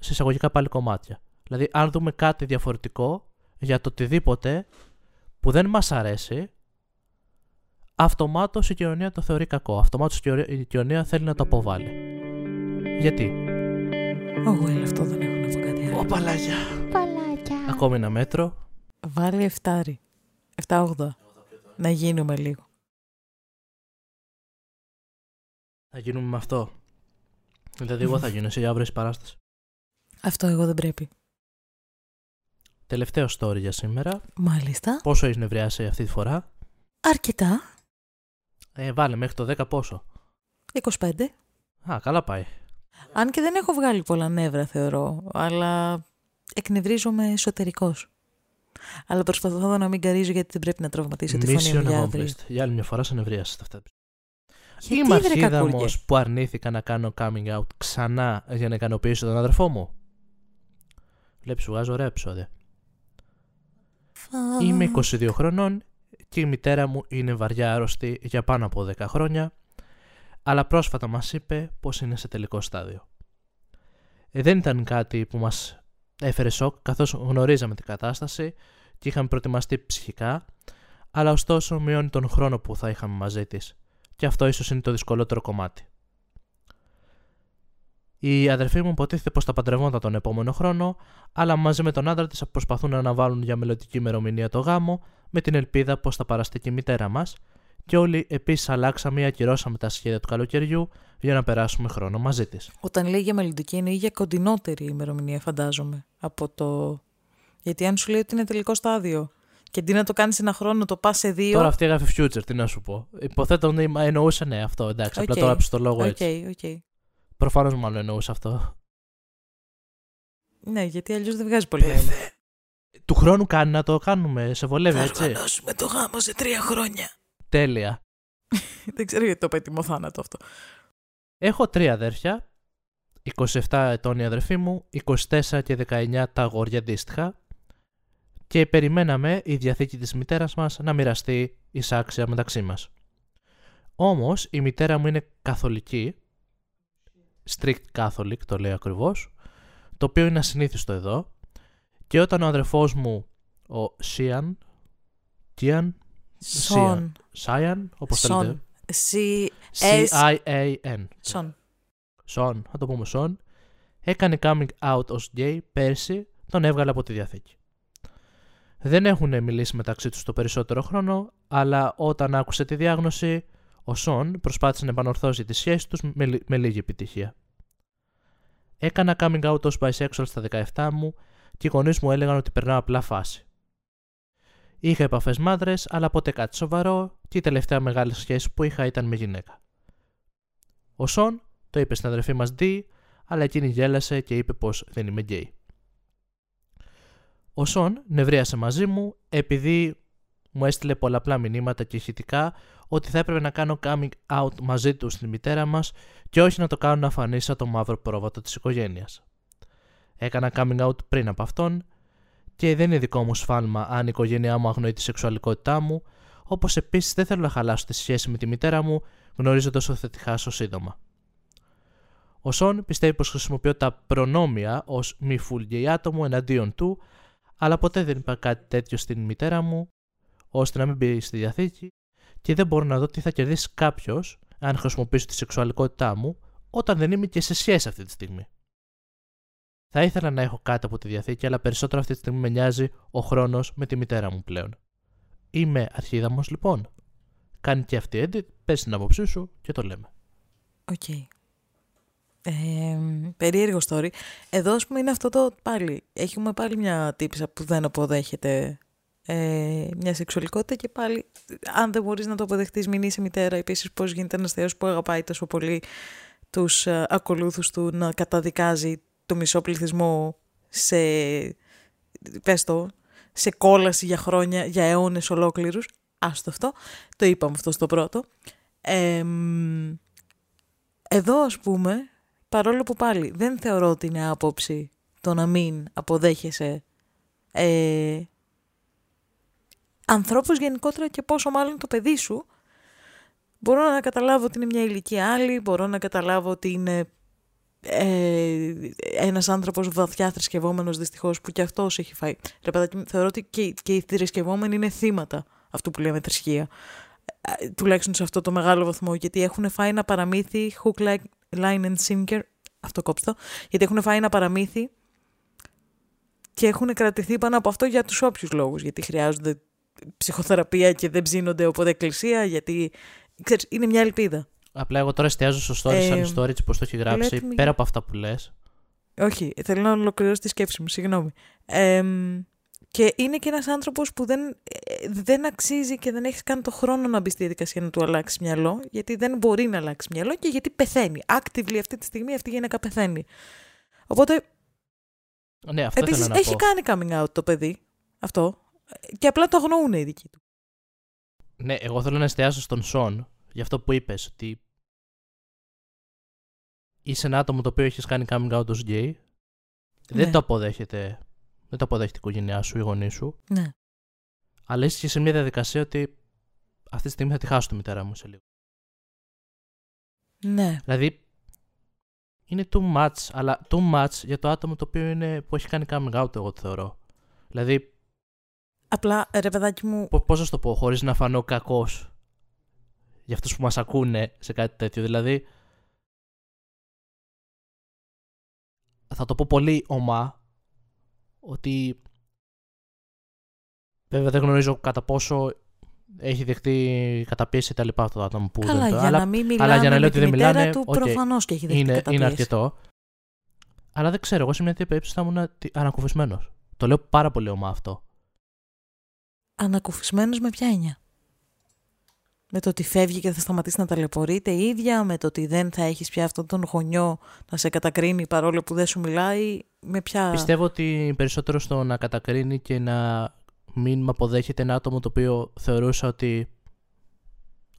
σε εισαγωγικά πάλι κομμάτια. Δηλαδή, αν δούμε κάτι διαφορετικό για το οτιδήποτε που δεν μας αρέσει, αυτομάτως η κοινωνία το θεωρεί κακό. Αυτομάτως η κοινωνία θέλει να το αποβάλει. Γιατί; Εγώ well, αυτό δεν έχω να πω κάτι άλλο. Ω, παλάκια. Παλάκια. Ακόμη ένα μέτρο. Βάλει εφτάρι. 7-8. Να γίνουμε λίγο. Θα γίνουμε με αυτό. Δηλαδή, εγώ θα γίνω, εσύ αύριο παράσταση. Αυτό εγώ δεν πρέπει. Τελευταίο story για σήμερα. Μάλιστα. Πόσο έχει νευριάσει αυτή τη φορά; Αρκετά. Ε, βάλε μέχρι το 10 πόσο. 25. Α, καλά πάει. Αν και δεν έχω βγάλει πολλά νεύρα θεωρώ, αλλά εκνευρίζομαι εσωτερικώς. Αλλά προσπαθώ να μην καρίζω γιατί δεν πρέπει να τραυματίσω τη φωνή μου για αύριο. Για άλλη μια φορά σε νευρίασε αυτά. Γιατί Είμαι αρχίδαμο που αρνήθηκα να κάνω coming out ξανά για να ικανοποιήσω τον αδερφό μου. Βλέπεις, σου βγάζω ωραία επεισόδια. Είμαι 22 χρονών και η μητέρα μου είναι βαριά άρρωστη για πάνω από 10 χρόνια, αλλά πρόσφατα μας είπε πως είναι σε τελικό στάδιο. Ε, δεν ήταν κάτι που μας έφερε σοκ, καθώς γνωρίζαμε την κατάσταση και είχαμε προετοιμαστεί ψυχικά, αλλά ωστόσο μειώνει τον χρόνο που θα είχαμε μαζί της και αυτό ίσως είναι το δυσκολότερο κομμάτι. Οι αδερφοί μου υποτίθεται πως θα παντρευόνταν τον επόμενο χρόνο, αλλά μαζί με τον άντρα της προσπαθούν να αναβάλουν για μελλοντική ημερομηνία το γάμο, με την ελπίδα πως θα παραστεί και η μητέρα μας, και όλοι επίσης αλλάξαμε ή ακυρώσαμε τα σχέδια του καλοκαιριού για να περάσουμε χρόνο μαζί της. Όταν λέει για μελλοντική, είναι για κοντινότερη ημερομηνία, φαντάζομαι. Από το. Γιατί αν σου λέει ότι είναι τελικό στάδιο και αντί να το κάνεις ένα χρόνο, το πας σε δύο. Τώρα αυτή έγραφε future, τι να σου πω. Υποθέτω ότι εννοούσε ναι αυτό, εντάξει. Okay. Απλά τώρα το λόγο έτσι. Okay, okay. Προφανώς μάλλον εννοούσε αυτό. Ναι, γιατί αλλιώς δεν βγάζει πολύ νόημα. Του χρόνου κάνει να το κάνουμε, σε βολεύει, έτσι; Θα οργανώσουμε το γάμο σε τρία χρόνια. Τέλεια. δεν ξέρω γιατί το πέτυμο θάνατο αυτό. Έχω τρία αδέρφια. 27 ετών η αδερφή μου, 24 και 19 τα αγόρια αντίστοιχα. Και περιμέναμε η διαθήκη της μητέρας μας να μοιραστεί εισάξια μεταξύ μας. Όμως η μητέρα μου είναι καθολική strict Catholic, το λέω ακριβώς, το οποίο είναι ασυνήθιστο εδώ. Και όταν ο αδερφός μου, ο Σίαν, Κιαν, Σον, Σάιαν, όπως θέλετε. C-I-A-N. Σον. Σον, θα το πούμε Σον. Έκανε coming out ως gay πέρσι, τον έβγαλε από τη Διαθήκη. Δεν έχουν μιλήσει μεταξύ τους το περισσότερο χρόνο, αλλά όταν άκουσε τη διάγνωση, ο Σον προσπάθησε να επανορθώσει τη σχέση τους με, με λίγη επιτυχία. Έκανα coming out ως bisexual στα 17 μου και οι γονείς μου έλεγαν ότι περνάω απλά φάση. Είχα επαφές μάδρες, αλλά ποτέ κάτι σοβαρό και η τελευταία μεγάλη σχέση που είχα ήταν με γυναίκα. Ο Σον το είπε στην αδερφή μας Δι, αλλά εκείνη γέλασε και είπε πως δεν είμαι γκέι. Ο Σον νευρίασε μαζί μου επειδή μου έστειλε πολλαπλά μηνύματα και ηχητικά ότι θα έπρεπε να κάνω coming out μαζί του στην μητέρα μας και όχι να το κάνω να φανεί σαν το μαύρο πρόβατο της οικογένειας. Έκανα coming out πριν από αυτόν και δεν είναι δικό μου σφάλμα αν η οικογένειά μου αγνοεί τη σεξουαλικότητά μου, όπως επίσης δεν θέλω να χαλάσω τη σχέση με τη μητέρα μου γνωρίζοντα ότι θα τη χάσω σύντομα. Ο Σον πιστεύει πως χρησιμοποιώ τα προνόμια ως μη full άτομο εναντίον του, αλλά ποτέ δεν είπα κάτι τέτοιο στην μητέρα μου, ώστε να μην μπει στη διαθήκη και δεν μπορώ να δω τι θα κερδίσει κάποιος αν χρησιμοποιήσω τη σεξουαλικότητά μου όταν δεν είμαι και σε σχέση αυτή τη στιγμή. Θα ήθελα να έχω κάτι από τη διαθήκη, αλλά περισσότερο αυτή τη στιγμή με νοιάζει ο χρόνος με τη μητέρα μου πλέον. Είμαι αρχίδαμος λοιπόν. κάνει και αυτή edit, πες την άποψή σου και το λέμε. OK. Okay. Ε, περίεργο story. Εδώ, ας πούμε, είναι αυτό το πάλι. Έχουμε πάλι μια τύπησα που δεν αποδέχεται ε, μια σεξουαλικότητα και πάλι, αν δεν μπορείς να το αποδεχτείς, μην είσαι μητέρα. Επίσης, πώς γίνεται ένας Θεός που αγαπάει τόσο πολύ τους ε, ακολούθους του να καταδικάζει το μισό πληθυσμό σε. Πες το, σε κόλαση για χρόνια, για αιώνες ολόκληρους. Άστο αυτό. Το είπαμε αυτό στο πρώτο. εδώ ας πούμε, παρόλο που πάλι δεν θεωρώ ότι είναι άποψη το να μην αποδέχεσαι ε, ανθρώπους γενικότερα και πόσο μάλλον το παιδί σου, μπορώ να καταλάβω ότι είναι μια ηλικία άλλη, μπορώ να καταλάβω ότι είναι ε, ένας άνθρωπος βαθιά θρησκευόμενος δυστυχώς που και αυτός έχει φάει. Ρε παιδάκι, θεωρώ ότι και, και οι θρησκευόμενοι είναι θύματα αυτού που λέμε θρησκεία. Ε, τουλάχιστον σε αυτό το μεγάλο βαθμό, γιατί έχουν φάει ένα παραμύθι, hook, like, line and sinker, αυτό κόψτο, γιατί έχουν φάει ένα παραμύθι και έχουν κρατηθεί πάνω από αυτό για τους όποιους λόγους, γιατί χρειάζονται ψυχοθεραπεία και δεν ψήνονται οπότε εκκλησία, γιατί ξέρεις, είναι μια ελπίδα. Απλά εγώ τώρα εστιάζω στο story ε, σαν story πώ το έχει γράψει, πέρα από αυτά που λες. Όχι, θέλω να ολοκληρώσω τη σκέψη μου, συγγνώμη. Ε, και είναι και ένας άνθρωπος που δεν, ε, δεν αξίζει και δεν έχεις καν το χρόνο να μπεις στη διαδικασία να του αλλάξεις μυαλό, γιατί δεν μπορεί να αλλάξει μυαλό και γιατί πεθαίνει. Actively αυτή τη στιγμή αυτή η γυναίκα πεθαίνει. Οπότε. Ναι, αυτό Επίσης, έχει κάνει coming out το παιδί. Αυτό. Και απλά το αγνοούν οι δικοί του. Ναι, εγώ θέλω να εστιάσω στον Σον για αυτό που είπες, ότι είσαι ένα άτομο το οποίο έχεις κάνει coming out ως gay, δεν ναι. το αποδέχεται, δεν το αποδέχεται η οικογένειά σου, η γονείς σου. Ναι. Αλλά είσαι και σε μια διαδικασία ότι αυτή τη στιγμή θα τη χάσω τη μητέρα μου σε λίγο. Ναι. Δηλαδή, είναι too much, αλλά too much για το άτομο το οποίο είναι, που έχει κάνει coming out, εγώ το θεωρώ. Δηλαδή. Απλά, ρε παιδάκι μου. Πώς να το πω, χωρίς να φανώ κακός για αυτούς που μας ακούνε σε κάτι τέτοιο. Δηλαδή, θα το πω πολύ ομά ότι βέβαια δεν γνωρίζω κατά πόσο έχει δεχτεί καταπίεση τα λοιπά αυτό το άτομο που Καλά, δεν για αλλά, να μην μιλάμε αλλά για να λέω ότι δεν μιλάνε, του, okay, προφανώς και έχει δεχτεί είναι, καταπίεση. είναι αρκετό. Αλλά δεν ξέρω, εγώ σε μια τέτοια περίπτωση θα ήμουν ανακουφισμένος. Το λέω πάρα πολύ ομά αυτό. Ανακουφισμένος με ποια έννοια; Με το ότι φεύγει και θα σταματήσει να ταλαιπωρείται η ίδια, με το ότι δεν θα έχεις πια αυτόν τον χωνιό να σε κατακρίνει παρόλο που δεν σου μιλάει, με ποια... Πιστεύω ότι περισσότερο στο να κατακρίνει και να μην με αποδέχεται ένα άτομο το οποίο θεωρούσα ότι...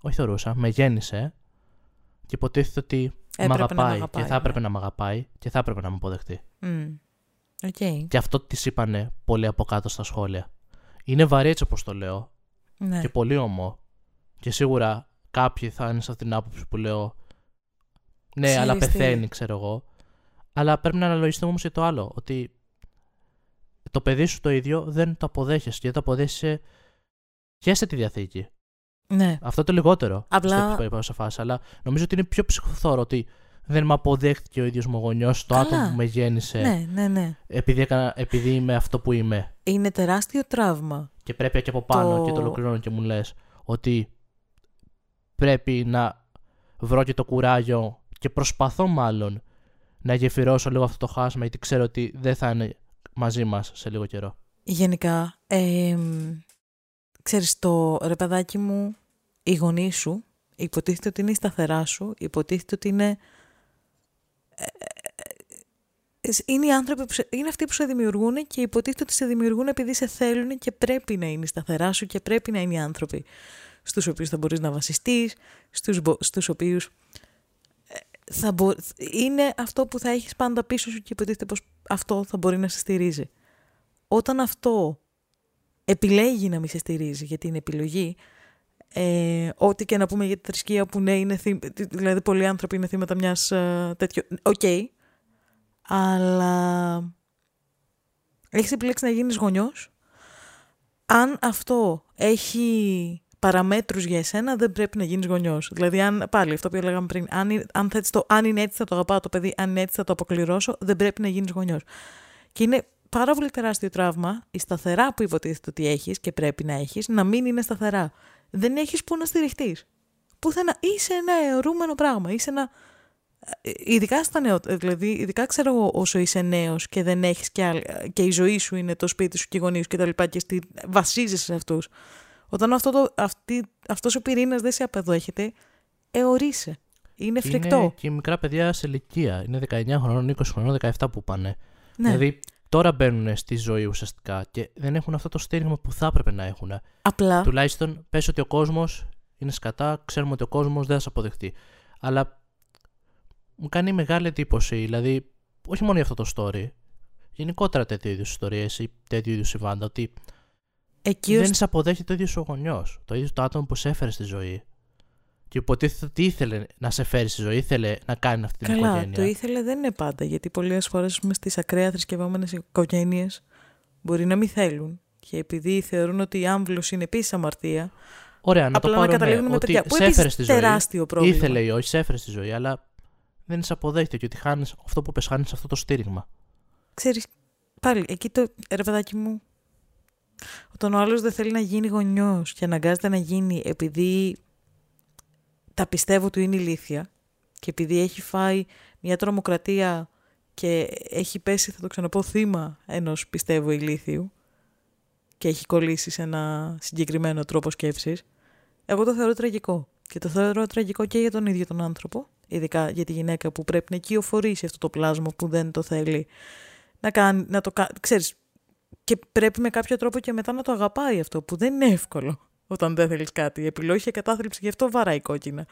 Όχι θεωρούσα, με γέννησε και υποτίθεται ότι με αγαπάει, και θα έπρεπε ναι. να με αγαπάει και θα έπρεπε να με αποδεχτεί. Mm. Okay. Και αυτό της είπανε πολύ από κάτω στα σχόλια. Είναι βαρύ έτσι όπως το λέω ναι. και πολύ ομό και σίγουρα κάποιοι θα είναι σε αυτήν την άποψη που λέω ναι, αλλά πεθαίνει, ξέρω εγώ. Αλλά πρέπει να αναλογιστούμε όμως και το άλλο. Ότι το παιδί σου το ίδιο δεν το αποδέχεσαι και δεν το αποδέχεσαι και σε τη διαθήκη. Ναι. Αυτό το λιγότερο. Απλά. που είπα σε φάση. Αλλά νομίζω ότι είναι πιο ψυχοθόρο ότι δεν με αποδέχτηκε ο ίδιος μου γονιός, το άτομο που με γέννησε. Ναι, ναι, ναι. Επειδή, έκανα, επειδή είμαι αυτό που είμαι. Είναι τεράστιο τραύμα. Και πρέπει και από πάνω το... και το ολοκληρώνω και μου λες ότι πρέπει να βρω και το κουράγιο και προσπαθώ μάλλον να γεφυρώσω λίγο αυτό το χάσμα γιατί ξέρω ότι δεν θα είναι μαζί μας σε λίγο καιρό. Γενικά, ε, ξέρεις το ρε παιδάκι μου, η γονή σου υποτίθεται ότι είναι η σταθερά σου, υποτίθεται ότι είναι... Ε, ε, είναι οι άνθρωποι που σε, είναι αυτοί που σε δημιουργούν και υποτίθεται ότι σε δημιουργούν επειδή σε θέλουν και πρέπει να είναι η σταθερά σου και πρέπει να είναι οι άνθρωποι στους οποίους θα μπορείς να βασιστείς, στους, στους οποίους ε, θα μπο... είναι αυτό που θα έχεις πάντα πίσω σου και υποτίθεται πως αυτό θα μπορεί να σε στηρίζει. Όταν αυτό επιλέγει να μην σε στηρίζει, γιατί είναι επιλογή, ε, ό,τι και να πούμε για τη θρησκεία που ναι, είναι θύ... δηλαδή πολλοί άνθρωποι είναι θύματα μιας uh, τέτοιο... OK, okay. αλλά έχεις επιλέξει να γίνεις γονιός. Αν αυτό έχει παραμέτρους για εσένα δεν πρέπει να γίνεις γονιός. Δηλαδή, αν, πάλι αυτό που λέγαμε πριν, αν, αν, το, αν είναι έτσι θα το αγαπάω το παιδί, αν είναι έτσι θα το αποκληρώσω, δεν πρέπει να γίνεις γονιός. Και είναι πάρα πολύ τεράστιο τραύμα η σταθερά που υποτίθεται ότι έχεις και πρέπει να έχεις να μην είναι σταθερά. δεν έχεις που να στηριχτείς. Πουθενά. Είσαι ένα αιωρούμενο πράγμα. Είσαι ένα... Ε, ειδικά στα νέο, δηλαδή, ειδικά ξέρω εγώ όσο είσαι νέος και δεν έχεις και, και η ζωή σου είναι το σπίτι σου και οι γονείς σου και τα λοιπά και στη, βασίζεσαι σε αυτούς. Όταν αυτό το, αυτή, αυτός ο πυρήνας δεν σε απεδέχεται, εωρείσαι. Είναι φρικτό. Είναι και μικρά παιδιά σε ηλικία. Είναι 19 χρονών, 20 χρονών, 17 που πάνε. Ναι. Δηλαδή τώρα μπαίνουν στη ζωή ουσιαστικά και δεν έχουν αυτό το στήριγμα που θα έπρεπε να έχουν. Απλά. Τουλάχιστον πες ότι ο κόσμος είναι σκατά, ξέρουμε ότι ο κόσμος δεν θα σε αποδεχτεί. Αλλά μου κάνει μεγάλη εντύπωση, δηλαδή, όχι μόνο για αυτό το story, γενικότερα τέτοιου είδους ιστορίε ή τέτοιου είδους συμβάντα, ότι Εκεί δεν σε αποδέχεται το ίδιο ο γονιός, το ίδιο το άτομο που σε έφερε στη ζωή. Και υποτίθεται ότι ήθελε να σε φέρει στη ζωή, ήθελε να κάνει αυτή την Καλά, οικογένεια. Το ήθελε δεν είναι πάντα, γιατί πολλές φορές στις ακραία θρησκευόμενες οικογένειες μπορεί να μην θέλουν. Και επειδή θεωρούν ότι η άμβλωση είναι επίσης αμαρτία. Ωραία, να το πάρουμε να καταλήγουν με παιδιά. Που έφερε στη ζωή. τεράστιο πρόβλημα. Ήθελε ή όχι, σε έφερε στη ζωή, αλλά δεν σε αποδέχεται και ότι χάνεις αυτό που πες, χάνεις αυτό το στήριγμα. Ξέρεις, πάλι εκεί το ρε παιδάκι μου. Όταν ο άλλος δεν θέλει να γίνει γονιός και αναγκάζεται να γίνει επειδή τα πιστεύω του είναι ηλίθια και επειδή έχει φάει μια τρομοκρατία και έχει πέσει, θα το ξαναπώ, θύμα ενός πιστεύω ηλίθιου και έχει κολλήσει σε ένα συγκεκριμένο τρόπο σκέψης, εγώ το θεωρώ τραγικό. Και το θεωρώ τραγικό και για τον ίδιο τον άνθρωπο, ειδικά για τη γυναίκα που πρέπει να κυοφορήσει αυτό το πλάσμα που δεν το θέλει να, κάνει, να το κάνει. Ξέρεις, και πρέπει με κάποιο τρόπο και μετά να το αγαπάει αυτό, που δεν είναι εύκολο όταν δεν θέλεις κάτι. Η επιλογή και κατάθλιψη, γι' αυτό βαράει κόκκινα.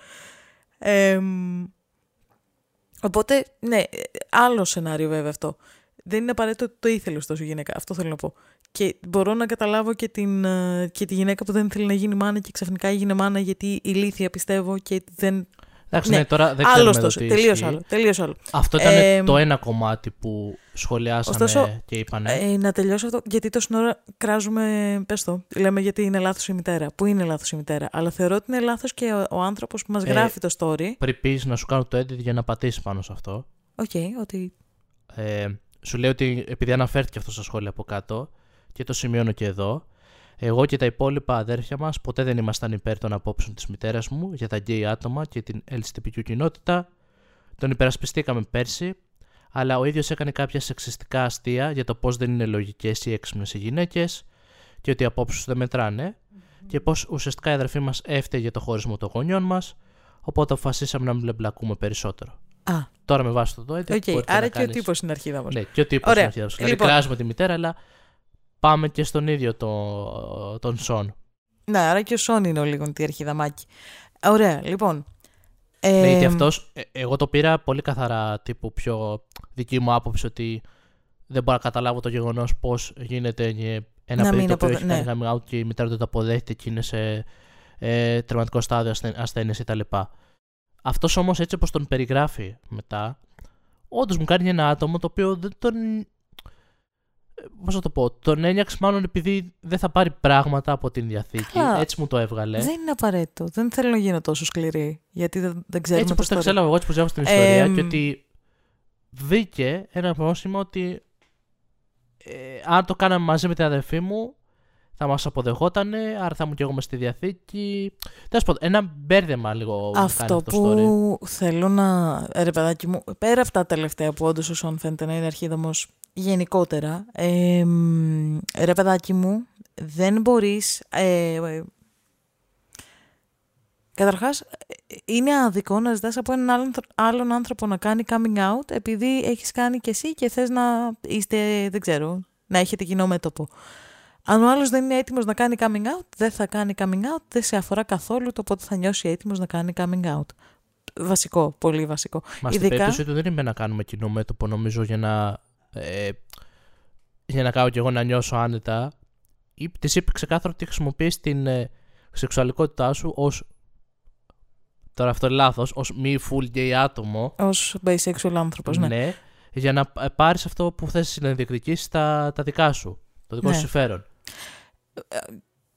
οπότε, ναι, άλλο σενάριο βέβαια αυτό. Δεν είναι απαραίτητο ότι το ήθελες ωστόσο η γυναίκα. Αυτό θέλω να πω. Και μπορώ να καταλάβω και, την, ε, και τη γυναίκα που δεν θέλει να γίνει μάνα και ξαφνικά έγινε μάνα γιατί ηλίθια πιστεύω και δεν Εντάξει, ναι, ναι, τώρα δεν άλλο τόσο. Τελείως άλλο, τελείως άλλο. Αυτό ήταν ε, το ένα κομμάτι που σχολιάσαμε ωστόσο, και είπανε. Ε, να τελειώσω αυτό, γιατί τόση ώρα κράζουμε, πες το, λέμε γιατί είναι λάθος η μητέρα. Πού είναι λάθος η μητέρα; Αλλά θεωρώ ότι είναι λάθος και ο, ο άνθρωπος που μας ε, γράφει το story. Πρέπει να σου κάνω το edit για να πατήσεις πάνω σε αυτό. OK, okay, ότι... Ε, σου λέω ότι επειδή αναφέρθηκε αυτό στο σχόλιο από κάτω και το σημειώνω και εδώ, εγώ και τα υπόλοιπα αδέρφια μας ποτέ δεν ήμασταν υπέρ των απόψεων της μητέρας μου για τα γκέι άτομα και την LGBTQ κοινότητα. Τον υπερασπιστήκαμε πέρσι, αλλά ο ίδιος έκανε κάποια σεξιστικά αστεία για το πώς δεν είναι λογικές ή έξυπνες οι γυναίκες και ότι οι απόψεις δεν μετράνε mm-hmm. και πως ουσιαστικά η αδερφή μας έφταιγε για το χωρισμό των γονιών μας, οπότε αποφασίσαμε να μην μπλακούμε περισσότερο. Α. Τώρα με βάση το το Okay. Άρα και ο τύπος είναι αρχίδα μας. Ναι, και ο τύπος είναι αρχίδα μας. Δηλαδή, λοιπόν. κράζουμε τη μητέρα, αλλά πάμε και στον ίδιο το, τον Σον. Ναι, άρα και ο Σον είναι ο λίγο τη αρχιδαμάκι. Ωραία, λοιπόν. Ε, ναι, γιατί αυτός, ε, εγώ το πήρα πολύ καθαρά τύπου πιο δική μου άποψη ότι δεν μπορώ να καταλάβω το γεγονός πώς γίνεται ένα να παιδί το οποίο έχει ναι. κάνει out και η μητέρα του το αποδέχεται και είναι σε ε, τερματικό στάδιο ασθένεια κτλ. Αυτός όμως έτσι όπως τον περιγράφει μετά, όντως μου κάνει ένα άτομο το οποίο δεν τον Πώς να το πω, τον ένιωξε μάλλον επειδή δεν θα πάρει πράγματα από την διαθήκη. Έτσι μου το έβγαλε. Δεν είναι απαραίτητο. Δεν θέλω να γίνω τόσο σκληρή. Γιατί δεν, δεν ξέρουμε Έτσι πώ το ξέρω εγώ, έτσι που διάβασα την ιστορία και ότι βρήκε ένα πρόσημο ότι ε, αν το κάναμε μαζί με την αδερφή μου θα μας αποδεχότανε, άρα θα μου και εγώ μες στη διαθήκη. Τέλος πάντων, ένα μπέρδεμα λίγο αυτό, αυτό που θέλω να. Ρε παιδάκι μου, πέρα από τα τελευταία που όντως ο Σον φαίνεται να είναι αρχίδομο γενικότερα, ε, ρε παιδάκι μου, δεν μπορείς... Ε, καταρχάς, είναι άδικο να ζητάς από έναν άλλον, άλλον άνθρωπο να κάνει coming out επειδή έχεις κάνει και εσύ και θες να είστε, δεν ξέρω, να έχετε κοινό μέτωπο. Αν ο άλλος δεν είναι έτοιμος να κάνει coming out, δεν θα κάνει coming out, δεν σε αφορά καθόλου το πότε θα νιώσει έτοιμος να κάνει coming out. Βασικό, πολύ βασικό. Μα Ειδικά... στην περίπτωση του δεν είναι να κάνουμε κοινό μέτωπο, νομίζω, για να ε, για να κάνω κι εγώ να νιώσω άνετα, της είπε ξεκάθαρα ότι χρησιμοποιείς την ε, σεξουαλικότητά σου ως. Τώρα αυτό είναι λάθος, ως μη full gay άτομο. Ω bisexual άνθρωπος, ναι. ναι. Για να πάρεις αυτό που θες να διεκδικήσει τα, τα δικά σου. Το δικό ναι. σου συμφέρον. Ε,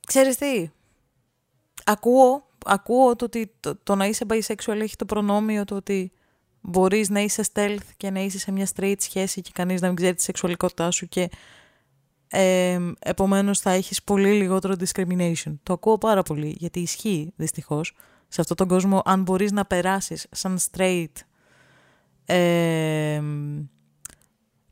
ξέρεις τι, ακούω, ακούω το ότι το, το, να είσαι bisexual έχει το προνόμιο το ότι μπορείς να είσαι stealth και να είσαι σε μια straight σχέση και κανείς να μην ξέρει τη σεξουαλικότητά σου και Ε, επομένως θα έχεις πολύ λιγότερο discrimination. Το ακούω πάρα πολύ, γιατί ισχύει δυστυχώς. Σε αυτόν τον κόσμο, αν μπορείς να περάσεις σαν straight, ε,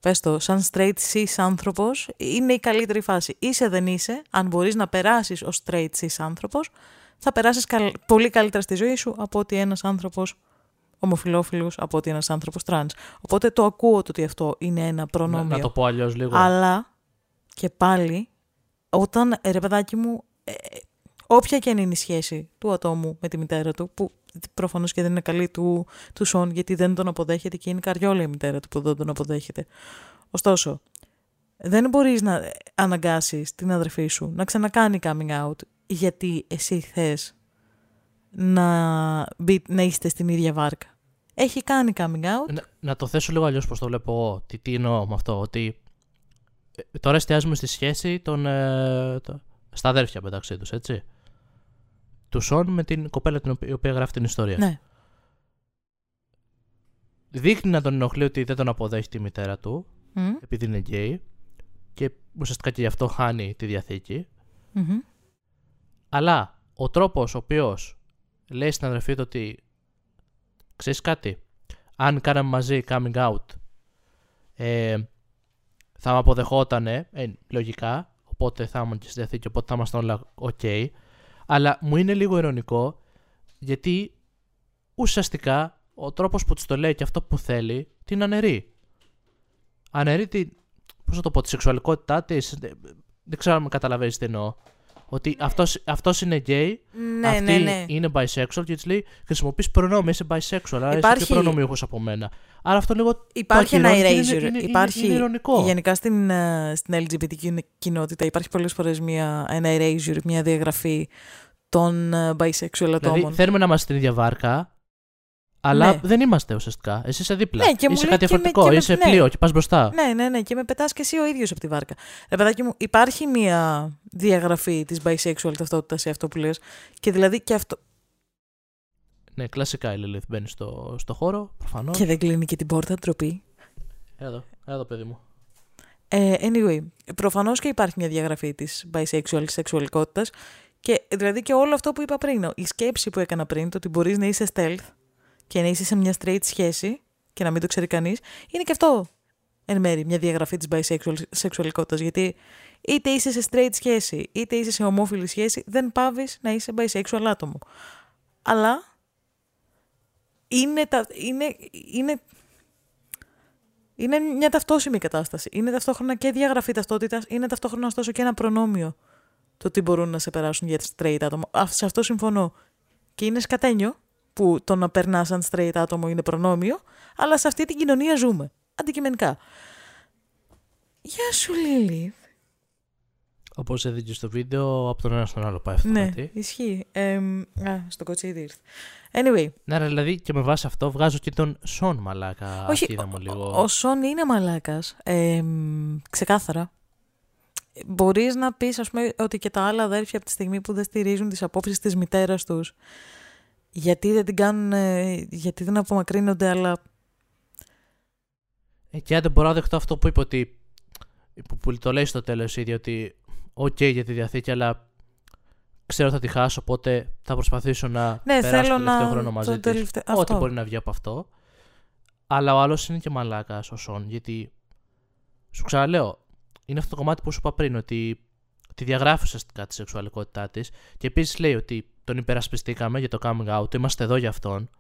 πες το, σαν straight cis άνθρωπος, είναι η καλύτερη φάση. Είσαι δεν είσαι, αν μπορείς να περάσεις ως straight cis άνθρωπος, θα περάσεις πολύ καλύτερα στη ζωή σου από ότι ένας άνθρωπος ομοφυλόφιλος από ότι ένας άνθρωπος τρανς. Οπότε το ακούω το ότι αυτό είναι ένα προνόμιο. Να, να το πω αλλιώς λίγο. Αλλά και πάλι, όταν, ρε παιδάκι μου, ε, όποια και είναι η σχέση του ατόμου με τη μητέρα του, που προφανώς και δεν είναι καλή του, του Σον, γιατί δεν τον αποδέχεται και είναι καριόλα η μητέρα του που δεν τον αποδέχεται. Ωστόσο, δεν μπορείς να αναγκάσεις την αδερφή σου να ξανακάνει coming out γιατί εσύ θες να, μπει, να είστε στην ίδια βάρκα. Έχει κάνει coming out. Να, να το θέσω λίγο αλλιώς πώ το βλέπω εγώ. Τι, τι εννοώ με αυτό. Ότι ε, τώρα εστιάζουμε στη σχέση των, ε, το, στα αδέρφια μεταξύ τους, έτσι. Του Σον με την κοπέλα την οποία, η οποία γράφει την ιστορία. Ναι. Δείχνει να τον ενοχλεί ότι δεν τον αποδέχει τη μητέρα του, Mm. επειδή είναι γκέι. Και ουσιαστικά και γι' αυτό χάνει τη διαθήκη. Μμμ. Αλλά ο τρόπος ο οποίος λέει στην αδερφή του ότι ξέρεις κάτι, αν κάναμε μαζί coming out, ε, θα με αποδεχότανε, ε, λογικά, οπότε θα ήμουν και στη διαθήκη, οπότε θα ήμασταν όλα ok. Αλλά μου είναι λίγο ειρωνικό, γιατί ουσιαστικά ο τρόπος που της το λέει και αυτό που θέλει, την αναιρεί. Αναιρεί την, πώς θα το πω, τη σεξουαλικότητά της, δεν, δεν ξέρω αν με καταλαβαίνεις τι εννοώ. Ότι αυτός, αυτός είναι gay, Ναι, αυτή ναι, ναι. είναι bisexual και της λέει χρησιμοποιείς προνόμιο, είσαι bisexual, άρα Υπάρχει- είσαι πιο προνομιούχος από μένα. Άρα αυτό λίγο Υπάρχει το ένα ακυρώνει και erasure. Είναι, είναι, υπάρχει, είναι, είναι ειρωνικό. Γενικά στην, ε, στην LGBT κοινότητα υπάρχει πολλές φορές μια, ένα erasure, μια διαγραφή των ε, bisexual Δηλαδή ατόμων. θέλουμε να είμαστε στην ίδια βάρκα, αλλά Ναι. δεν είμαστε ουσιαστικά. Εσύ είσαι δίπλα. Ναι, και μου είσαι λέει κάτι και με- διαφορετικό. και με- είσαι ναι. πλοίο και πας μπροστά. Ναι, ναι, ναι. Και με πετάς και εσύ ο ίδιος από τη βάρκα. Ρε παιδάκι μου, υπάρχει μια διαγραφή της bisexual ταυτότητας σε αυτό που λες; Και δηλαδή και αυτό... Ναι, κλασικά η Lilith μπαίνει στο, στο χώρο, προφανώς. Και δεν κλείνει και την πόρτα, ντροπή. Εδώ, εδώ, παιδί μου. Ε, anyway, προφανώς και υπάρχει μια διαγραφή της bisexual σεξουαλικότητας και δηλαδή και όλο αυτό που είπα πριν, η σκέψη που έκανα πριν, το ότι μπορείς να είσαι stealth και να είσαι σε μια straight σχέση και να μην το ξέρει κανείς, είναι και αυτό εν μέρη μια διαγραφή της bisexual σεξουαλικότητας γιατί είτε είσαι σε straight σχέση είτε είσαι σε ομόφιλη σχέση δεν πάβεις να είσαι bisexual άτομο. Αλλά είναι, τα, είναι, είναι είναι μια ταυτόσιμη κατάσταση. Είναι ταυτόχρονα και διαγραφή ταυτότητας, είναι ταυτόχρονα ωστόσο και ένα προνόμιο το ότι μπορούν να σε περάσουν για straight άτομο. Α, σε αυτό συμφωνώ. Και είναι σκατένιο που το να περνάς σαν straight άτομο είναι προνόμιο, αλλά σε αυτή την κοινωνία ζούμε. Αντικειμενικά. Γεια σου, Λίλι. Όπως έδειξε στο βίντεο, από τον ένα στον άλλο πάει αυτό. Ναι, κάτι. ισχύει. Ε, α, στο κοτσίδι ήρθε. Anyway, Ναι, ρε, δηλαδή και με βάση αυτό βγάζω και τον Σον μαλάκα. όχι, Είδα μου λίγο. ο, ο Σον είναι μαλάκας. Ε, ξεκάθαρα. Μπορείς να πεις, ας πούμε, ότι και τα άλλα αδέρφια από τη στιγμή που δεν στηρίζουν τις απόψεις της μητέρας τους, γιατί δεν την κάνουν, ε, γιατί δεν απομακρύνονται, αλλά Ε, και αν δεν μπορώ να δεχτώ αυτό που είπε ότι. που, που το λέει στο τέλος ήδη ότι. Οκ για τη διαθήκη, αλλά ξέρω θα τη χάσω, οπότε θα προσπαθήσω να ναι, περάσω θέλω το τελευταίο να... χρόνο μαζί το της. τελευταίο- Ό,τι αυτό. μπορεί να βγει από αυτό. Αλλά ο άλλος είναι και μαλάκα ο Σον, γιατί σου ξαναλέω, είναι αυτό το κομμάτι που σου είπα πριν, ότι τη διαγράφεις ουσιαστικά τη σεξουαλικότητά της. Και επίσης λέει ότι τον υπερασπιστήκαμε για το coming out, είμαστε εδώ για αυτόν.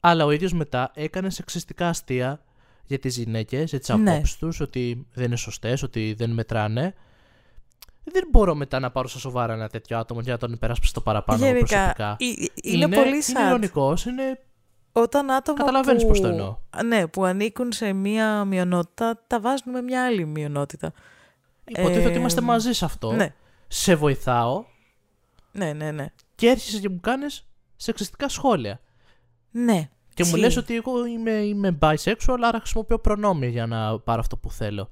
Αλλά ο ίδιος μετά έκανε σεξιστικά αστεία για τις γυναίκες, για τις Ναι. απόψεις τους, ότι δεν είναι σωστές, ότι δεν μετράνε. Δεν μπορώ μετά να πάρω στα σοβαρά ένα τέτοιο άτομο και να τον υπερασπιστώ παραπάνω Γενικά, προσωπικά. ε- ε- είναι, πολύ Είναι sad. ηρωνικός, είναι Όταν άτομα Καταλαβαίνεις που... πώς το εννοώ. Ναι, που ανήκουν σε μία μειονότητα, τα βάζουν με μια άλλη μειονότητα. Υποτίθεται ότι Ε, είμαστε μαζί σε αυτό. Ναι, Σε βοηθάω ναι, ναι, ναι. Και έρχεσαι και μου κάνεις σεξιστικά σχόλια. Ναι. Και μου Ισχύει. λες ότι εγώ είμαι, είμαι bisexual, άρα χρησιμοποιώ προνόμια για να πάρω αυτό που θέλω.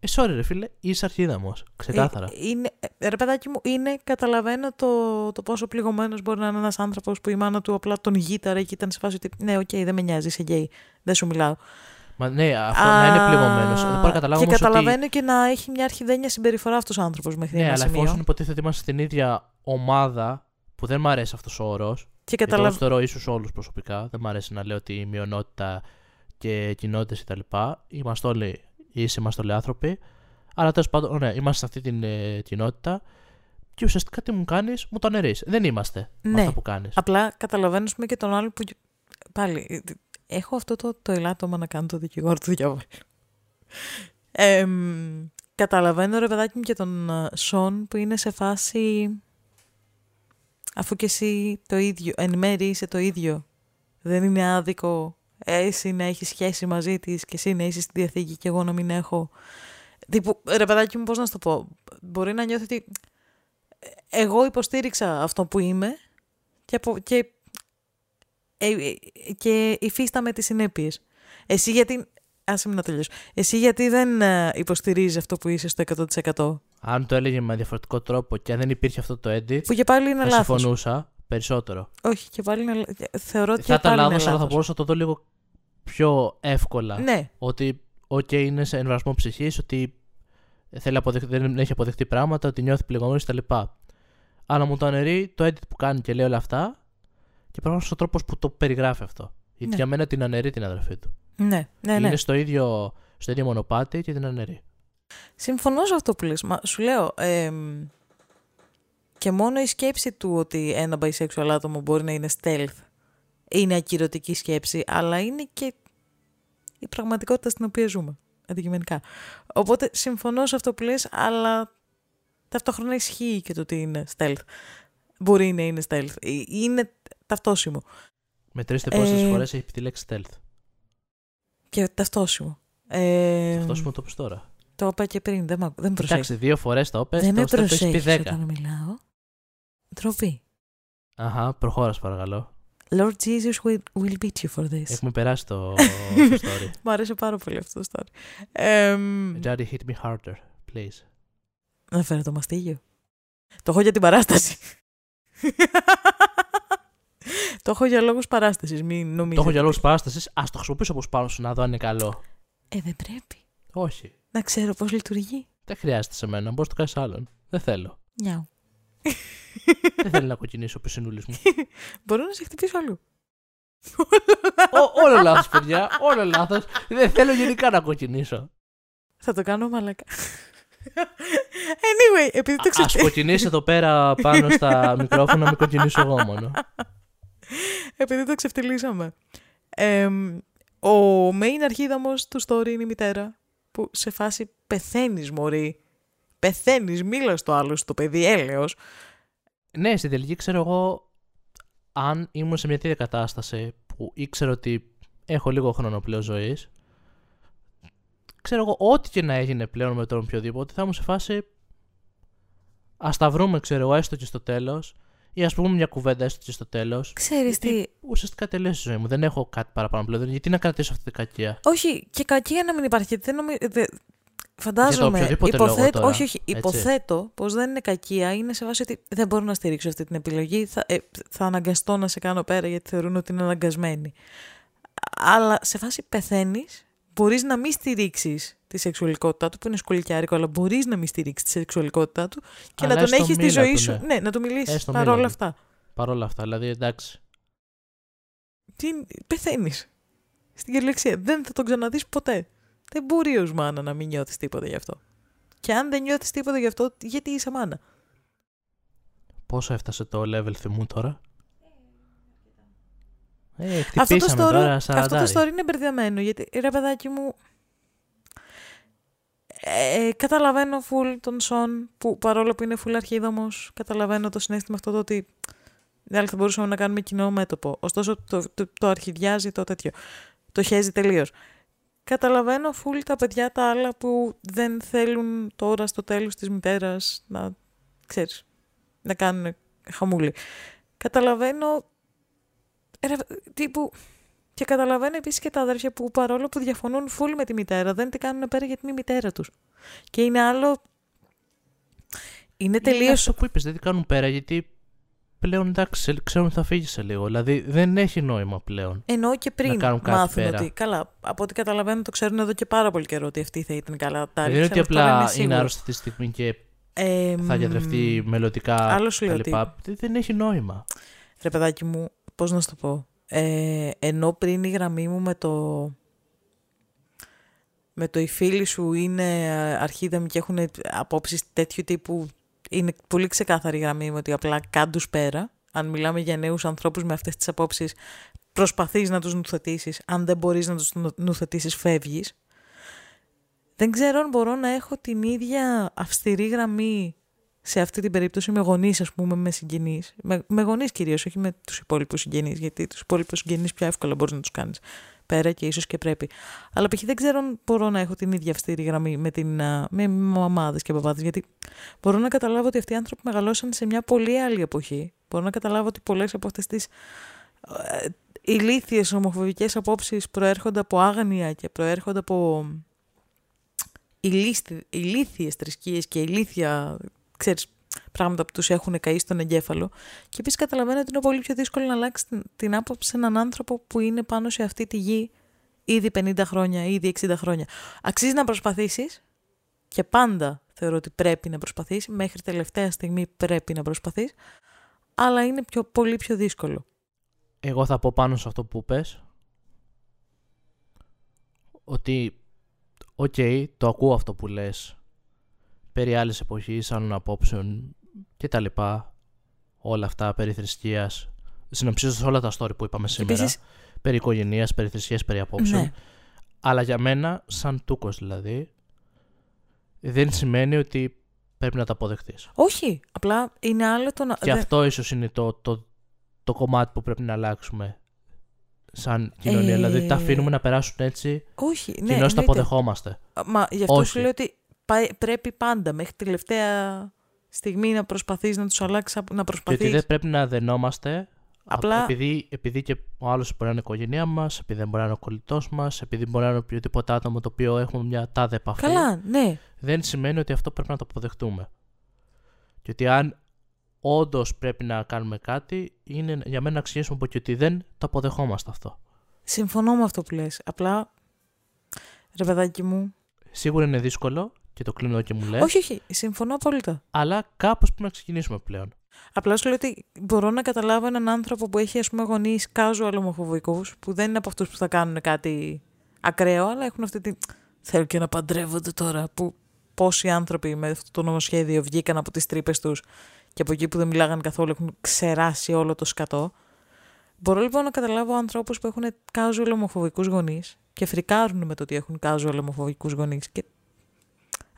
Ε, sorry ρε φίλε, είσαι αρχίδαμος. Ξεκάθαρα. Ε, είναι, ε, ρε παιδάκι μου, είναι, καταλαβαίνω το, το πόσο πληγωμένος μπορεί να είναι ένας άνθρωπος που η μάνα του απλά τον γύταρε και ήταν σε φάση ότι ναι, οκ, δεν με νοιάζει, είσαι γκέι, δεν σου μιλάω. Μα ναι, αυτό να είναι πληγωμένος. Δεν μπορώ να καταλάβω Και καταλαβαίνω ότι... και να έχει μια αρχιδένια συμπεριφορά αυτός ο άνθρωπος μέχρι Ναι, ένα αλλά σημείο. εφόσον υποτίθεται ότι είμαστε στην ίδια ομάδα, που δεν μ' αρέσει αυτός ο όρος. Και Γιατί εγώ καταλαβαίνω. τους θεωρώ ίσου όλους προσωπικά. Δεν μ' αρέσει να λέω ότι η μειονότητα και κοινότητες κτλ. Είμαστε όλοι ίσοι, είμαστε όλοι άνθρωποι. Αλλά τέλος πάντων, ναι, είμαστε σε αυτή την ε, κοινότητα. Και ουσιαστικά τι μου κάνεις, μου το αναιρεί. Δεν είμαστε με Ναι. αυτά που κάνεις. Απλά καταλαβαίνω ας πούμε, και τον άλλο που. Πάλι. Έχω αυτό το, το ελάττωμα να κάνω το δικηγόρο του διαβόλου. Ε, μ, καταλαβαίνω ρε παιδάκι μου και τον ε, Σον που είναι σε φάση. Αφού και εσύ το ίδιο, εν μέρει είσαι το ίδιο. Δεν είναι άδικο εσύ να έχεις σχέση μαζί της και εσύ να είσαι στη διαθήκη και εγώ να μην έχω. Τύπου, ρε παιδάκι μου, πώς να σου το πω. Μπορεί να νιώθει ότι εγώ υποστήριξα αυτό που είμαι και, απο, και, ε, ε, και υφίσταμαι τις συνέπειες. Εσύ γιατί... Άσε με να τελειώσω. Εσύ γιατί δεν ε, υποστηρίζεις αυτό που είσαι στο 100%. Αν το έλεγε με διαφορετικό τρόπο και αν δεν υπήρχε αυτό το edit, Που και πάλι είναι θα λάθος. συμφωνούσα περισσότερο. Όχι, και πάλι είναι λα- Θεωρώ ότι θα και πάλι ήταν είναι λάθος, αλλά θα λάθος. μπορούσα να το δω λίγο πιο εύκολα. Ναι, Ότι, OK, είναι σε εμβρασμό ψυχής, ότι θέλει να αποδεχ- δεν έχει αποδεχτεί πράγματα, ότι νιώθει πληγωμένος κτλ. Αλλά μου το αναιρεί το edit που κάνει και λέει όλα αυτά και προφανώς ο τρόπος που το περιγράφει αυτό. Γιατί Ναι. για μένα την αναιρεί την αδερφή του. ναι, ναι, ναι. Είναι στο ίδιο, στο ίδιο μονοπάτι και την αναιρεί. Συμφωνώ σε αυτό που λες. Μα σου λέω, εμ, και μόνο η σκέψη του ότι ένα bisexual άτομο μπορεί να είναι stealth είναι ακυρωτική σκέψη, αλλά είναι και η πραγματικότητα στην οποία ζούμε, αντικειμενικά. Οπότε συμφωνώ σε αυτό που λες, αλλά ταυτόχρονα ισχύει και το ότι είναι stealth. Μπορεί να είναι stealth. Ε, Είναι ταυτόσιμο. Μετρήστε πόσες Ε, φορές έχει πει τη λέξη stealth. Και ταυτόσιμο. Ε, Αυτό μου το πεις τώρα. Το είπα και πριν, δεν, μ' ακού- δεν προσέχεις. Εντάξει, δύο φορές το είπες. Δεν με το stealth έχεις πει προσέχεις 10. όταν μιλάω. Ντροπή. Αχα, προχώρας παρακαλώ. Lord Jesus will, will beat you for this. Έχουμε περάσει το, το story. Μου άρεσε πάρα πολύ αυτό το story. Εμ, Johnny, hit me harder, please. να φέρω το μαστίγιο. Το έχω για την παράσταση. το έχω για λόγους παράστασης, μην νομίζετε. Το έχω για λόγους παράστασης. Α το χρησιμοποιήσω όπως πάνω σου να δω αν είναι καλό. Ε, δεν πρέπει. Όχι. Να ξέρω πώς λειτουργεί. Δεν χρειάζεται σε μένα. Μπορείς να το κάνεις άλλον. Δεν θέλω. Νιάου. Δεν θέλω να κοκκινήσω ο πισινούλης μου. Μπορώ να σε χτυπήσω αλλού. Ό, όλο λάθος, παιδιά. Όλο λάθος. Δεν θέλω γενικά να κοκκινήσω. Θα το κάνω μαλακά. anyway, επειδή το Α ξεφύγει. κοκκινήσει εδώ πέρα πάνω στα μικρόφωνα, να μην κοκκινήσω εγώ μόνο. επειδή το ξεφτυλίσαμε. Εμ, ο main αρχίδαμος του story είναι η μητέρα που σε φάση πεθαίνεις μωρή. Πεθαίνεις, μίλα στο άλλο στο παιδί, έλεος. Ναι, στην τελική ξέρω εγώ, αν ήμουν σε μια τέτοια κατάσταση που ήξερα ότι έχω λίγο χρόνο πλέον ζωής, ξέρω εγώ, ό,τι και να έγινε πλέον με τον οποιοδήποτε, θα ήμουν σε φάση. Α τα βρούμε, ξέρω εγώ, έστω και στο τέλος, ή ας πούμε μια κουβέντα έστω και στο τέλος. Ξέρεις τι, Γιατί ουσιαστικά τελείωσε η ζωή μου. Δεν έχω κάτι παραπάνω πλέον. Γιατί να κρατήσω αυτή την κακία; όχι και κακία να μην υπάρχει, γιατί δεν νομι... δε- Φαντάζομαι, οποιοδήποτε λόγο υποθέτω, τώρα, όχι, όχι, έτσι. υποθέτω πως δεν είναι κακία, είναι σε βάση ότι δεν μπορώ να στηρίξω αυτή την επιλογή, θα, ε, θα αναγκαστώ να σε κάνω πέρα γιατί θεωρούν ότι είναι αναγκασμένοι. Αλλά σε φάση πεθαίνεις, μπορείς να μην στηρίξεις τη σεξουαλικότητά του, που είναι σκολικιάρικο, αλλά μπορείς να μην στηρίξεις τη σεξουαλικότητά του και Αλλά να τον έστω έχεις στη μίλα ζωή του, σου. ναι. Ναι, να του μιλήσεις Έστω παρόλα μίλα του. αυτά. Παρ' όλα αυτά, δηλαδή εντάξει. Τι, πεθαίνεις. Στην κυριολεξία. Δεν θα τον ξαναδείς ποτέ. Δεν μπορεί ως μάνα να μην νιώθεις τίποτα γι' αυτό. Και αν δεν νιώθεις τίποτα γι' αυτό, γιατί είσαι μάνα; Πόσο έφτασε το level θυμού τώρα; Ε, Αυτό το, χτυπήσαμε story, τώρα αυτό το 40. story είναι μπερδεμένο, γιατί ρε παιδάκι μου, ε, καταλαβαίνω φουλ τον Σον, που παρόλο που είναι φουλ αρχίδαμος, καταλαβαίνω το συνέστημα αυτό το ότι δεν θα μπορούσαμε να κάνουμε κοινό μέτωπο. Ωστόσο το, το, το αρχιδιάζει το τέτοιο. Το χέζει τελείως. Καταλαβαίνω φουλ τα παιδιά τα άλλα που δεν θέλουν τώρα στο τέλος της μητέρας να, ξέρεις, να κάνουν χαμούλη. Καταλαβαίνω ρε, τύπου, και καταλαβαίνω επίσης και τα αδέρφια που παρόλο που διαφωνούν φουλ με τη μητέρα, δεν την κάνουν πέρα γιατί είναι η μητέρα τους. Και είναι άλλο... Είναι Είναι τελείως... αυτό που είπες, δεν την κάνουν πέρα γιατί πλέον εντάξει, ξέρουν ότι θα φύγει σε λίγο. Δηλαδή δεν έχει νόημα πλέον. Εννοώ και πριν Να κάνουν κάτι μάθουν πέρα. ότι. Καλά, από ό,τι καταλαβαίνω το ξέρουν εδώ και πάρα πολύ καιρό ότι αυτή θα ήταν καλά δεν τάριξη. είναι ότι αλλά αυτό δεν απλά είναι σίγουρο. άρρωστη τη στιγμή και Ε, θα γιατρευτεί μελλοντικά άλλος σου λέω κτλ. Δεν- Δεν έχει νόημα. Ρε παιδάκι μου, πώς να σου το πω; Ε, ενώ πριν η γραμμή μου με το... Με το οι φίλοι σου είναι ε, αρχίδαμοι και έχουν απόψεις τέτοιου τύπου. Είναι πολύ ξεκάθαρη η γραμμή μου ότι απλά κάντους πέρα. Αν μιλάμε για νέους ανθρώπους με αυτές τις απόψεις, προσπαθείς να τους νουθετήσεις. Αν δεν μπορείς να τους νου- νουθετήσεις, φεύγεις. Δεν ξέρω αν μπορώ να έχω την ίδια αυστηρή γραμμή σε αυτή την περίπτωση με γονείς, ας πούμε, με συγγενείς. Με, με γονείς κυρίως, όχι με τους υπόλοιπους συγγενείς, γιατί τους υπόλοιπους συγγενείς πιο εύκολα μπορείς να τους κάνεις πέρα και ίσως και πρέπει. Αλλά π.χ. δεν ξέρω αν μπορώ να έχω την ίδια αυστηρή γραμμή με, την, α, με μαμάδες και παπάδες, γιατί μπορώ να καταλάβω ότι αυτοί οι άνθρωποι μεγαλώσαν σε μια πολύ άλλη εποχή. Μπορώ να καταλάβω ότι πολλές από αυτές τις ε, ηλίθιες ομοφοβικές απόψεις προέρχονται από άγνοια και προέρχονται από ηλίσθι- ηλίθιες θρησκείες και ηλίθια, ξέρεις, πράγματα που τους έχουν καεί στον εγκέφαλο. Και επίσης καταλαβαίνω ότι είναι πολύ πιο δύσκολο να αλλάξεις την, την άποψη σε έναν άνθρωπο που είναι πάνω σε αυτή τη γη ήδη 50 χρόνια, ήδη 60 χρόνια. Αξίζει να προσπαθήσεις και πάντα θεωρώ ότι πρέπει να προσπαθείς, μέχρι τελευταία στιγμή πρέπει να προσπαθείς, αλλά είναι πιο, πολύ πιο δύσκολο. Εγώ θα πω πάνω σε αυτό που πες ότι οκ, το ακούω αυτό που λες περί άλλης εποχής, άλλων απόψεων και τα λοιπά όλα αυτά περί θρησκείας συνοψίζοντας όλα τα story που είπαμε σήμερα Επίσης, περί οικογενείας, περί θρησκείας, περί απόψεων ναι, αλλά για μένα σαν τούκος δηλαδή δεν σημαίνει ότι πρέπει να τα αποδεχτείς όχι, απλά είναι άλλο το να... και δεν- αυτό ίσως είναι το, το, το κομμάτι που πρέπει να αλλάξουμε σαν κοινωνία. Ε, Δηλαδή τα αφήνουμε να περάσουν έτσι Όχι, και ναι, ενώ τα εννοείται. αποδεχόμαστε. Μα γι' αυτό Όχι. σου λέω ότι πάει- πρέπει πάντα μέχρι τη τελευταία στιγμή να προσπαθείς να τους αλλάξεις, να Και προσπαθείς... ότι δεν πρέπει να δενόμαστε Απλά- επειδή, επειδή και ο άλλος μπορεί να είναι η οικογένειά μας, επειδή δεν μπορεί να είναι ο κολλητός μας, επειδή μπορεί να είναι οποιοδήποτε άτομο το οποίο έχουμε μια τάδε επαφή. Καλά, ναι. δεν σημαίνει ότι αυτό πρέπει να το αποδεχτούμε. Και ότι αν όντως πρέπει να κάνουμε κάτι, είναι για μένα να αξιήσουμε από και ότι δεν το αποδεχόμαστε αυτό. Συμφωνώ με αυτό που λες. Απλά, ρε παιδάκι μου... Σίγουρα είναι δύσκολο και το κλείνω εδώ και μου λες, Όχι, όχι, συμφωνώ απόλυτα. αλλά κάπως πρέπει να ξεκινήσουμε πλέον. Απλά σου λέω ότι μπορώ να καταλάβω έναν άνθρωπο που έχει ας πούμε γονείς casual ομοφοβικούς, που δεν είναι από αυτούς που θα κάνουν κάτι ακραίο, αλλά έχουν αυτή τη... Θέλω και να παντρεύονται τώρα, που πόσοι άνθρωποι με αυτό το νομοσχέδιο βγήκαν από τις τρύπες τους και από εκεί που δεν μιλάγαν καθόλου έχουν ξεράσει όλο το σκατό. Μπορώ λοιπόν να καταλάβω ανθρώπους που έχουν casual ομοφοβικούς γονείς και φρικάρουν με το ότι έχουν casual ομοφοβικούς γονείς και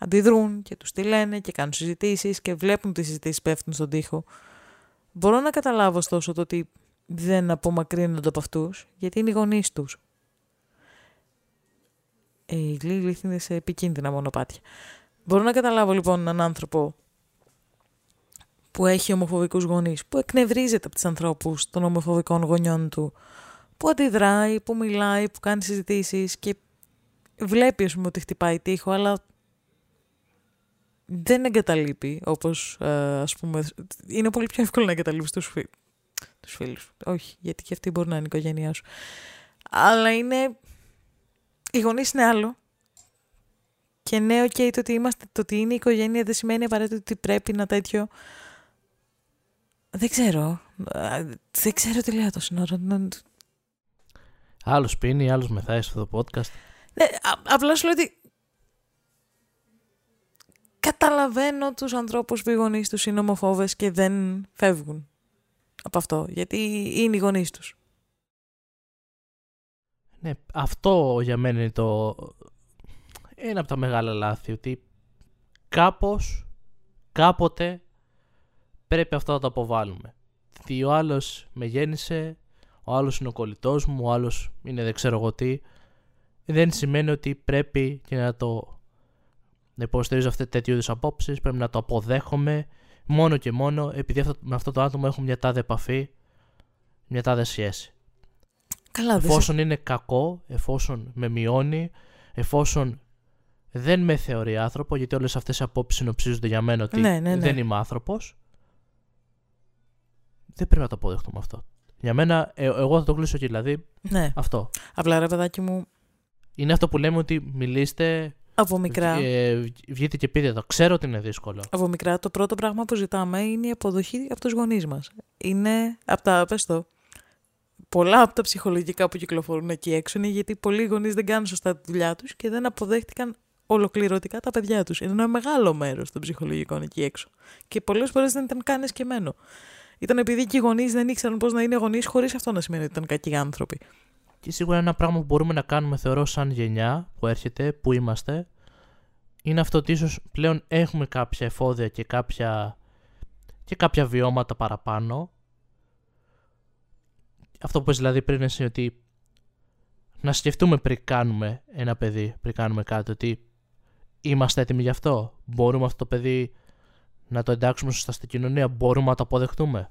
αντιδρούν και τους τη λένε και κάνουν συζητήσεις και βλέπουν τις συζητήσεις πέφτουν στον τοίχο. Μπορώ να καταλάβω ωστόσο το ότι δεν απομακρύνονται από αυτούς, γιατί είναι οι γονείς τους. Ε, οι Λίλιθ είναι σε επικίνδυνα μονοπάτια. Μπορώ να καταλάβω λοιπόν έναν άνθρωπο που έχει ομοφοβικούς γονείς, που εκνευρίζεται από τις ανθρώπους των ομοφοβικών γονιών του, που αντιδράει, που μιλάει, που κάνει συζητήσεις και βλέπει ας πούμε ότι χτυπάει τείχο, αλλά δεν εγκαταλείπει, όπως ε, ας πούμε, είναι πολύ πιο εύκολο να εγκαταλείψεις τους, φι... τους φίλους. σου. Όχι, γιατί και αυτή μπορεί να είναι η οικογένειά σου. Αλλά είναι, οι γονείς είναι άλλο. Και ναι, οκ, το ότι, είμαστε, το ότι είναι η οικογένεια δεν σημαίνει απαραίτητα ότι πρέπει να τέτοιο. Δεν ξέρω. Α, Δεν ξέρω τι λέω τόση ώρα. Να- Άλλος πίνει, άλλος μεθάει σε αυτό το podcast. Ναι, α- απλά σου λέω ότι καταλαβαίνω τους ανθρώπους που οι γονείς τους είναι ομοφόβες και δεν φεύγουν από αυτό, γιατί είναι οι γονείς τους. Ναι, αυτό για μένα είναι το... Ένα από τα μεγάλα λάθη, ότι κάπως, κάποτε πρέπει αυτό να το αποβάλουμε. Τι ο άλλος με γέννησε, ο άλλος είναι ο κολλητός μου, ο άλλος είναι δεν ξέρω εγώ τι. Δεν σημαίνει ότι πρέπει και να το να υποστηρίζω αυτές τέτοιου είδους απόψεις, πρέπει να το αποδέχομαι μόνο και μόνο επειδή αυτό, με αυτό το άτομο έχω μια τάδε επαφή, μια τάδε σχέση. Καλά, δεν σε- Εφόσον είναι κακό, εφόσον με μειώνει, εφόσον δεν με θεωρεί άνθρωπο, γιατί όλες αυτές οι απόψεις συνοψίζονται για μένα ότι Ναι, ναι, ναι. δεν είμαι άνθρωπος, δεν πρέπει να το αποδεχτούμε αυτό. Για μένα, ε, εγώ θα το κλείσω εκεί. Δηλαδή, Ναι. αυτό. Απλά ρε παιδάκι μου, Είναι αυτό που λέμε ότι μιλήστε. Από μικρά. Ε, βγείτε και πείτε το. Ξέρω ότι είναι δύσκολο. Από μικρά το πρώτο πράγμα που ζητάμε είναι η αποδοχή από τους γονείς μας. Είναι από τα, πες το, πολλά από τα ψυχολογικά που κυκλοφορούν εκεί έξω είναι γιατί πολλοί γονείς δεν κάνουν σωστά τη δουλειά τους και δεν αποδέχτηκαν ολοκληρωτικά τα παιδιά τους. Είναι ένα μεγάλο μέρος των ψυχολογικών εκεί έξω. Και πολλές φορές δεν ήταν καν εσκεμμένο. Ήταν επειδή και οι γονείς δεν ήξεραν πώς να είναι γονείς χωρίς αυτό να σημαίνει ότι ήταν κακοί άνθρωποι. Και σίγουρα ένα πράγμα που μπορούμε να κάνουμε, θεωρώ, σαν γενιά που έρχεται, που είμαστε, είναι αυτό ότι ίσως πλέον έχουμε κάποια εφόδια και κάποια, και κάποια βιώματα παραπάνω. Αυτό που πες δηλαδή πριν εσύ ότι να σκεφτούμε πριν κάνουμε ένα παιδί, πριν κάνουμε κάτι, ότι είμαστε έτοιμοι γι' αυτό. Μπορούμε αυτό το παιδί να το εντάξουμε σωστά στην κοινωνία, μπορούμε να το αποδεχτούμε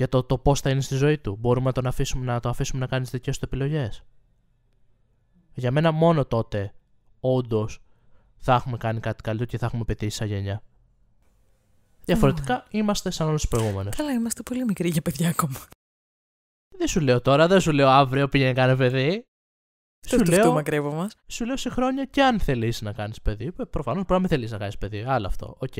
για το, το πώς θα είναι στη ζωή του. Μπορούμε να, τον αφήσουμε, να το αφήσουμε να κάνει τι δικές του επιλογές. Για μένα μόνο τότε όντως θα έχουμε κάνει κάτι καλύτερο και θα έχουμε πετύχει σαν γενιά. Διαφορετικά είμαστε σαν όλες τις προηγούμενες. Καλά, είμαστε πολύ μικροί για παιδιά ακόμα. Δεν σου λέω τώρα, δεν σου λέω αύριο πήγαινε κάνε παιδί. Το Σου λέω, μακριά από μας. σου λέω σε χρόνια και αν θέλεις να κάνεις παιδί. Προφανώς πρέπει να μην θέλεις να κάνεις παιδί. Άλλο αυτό. Οκ.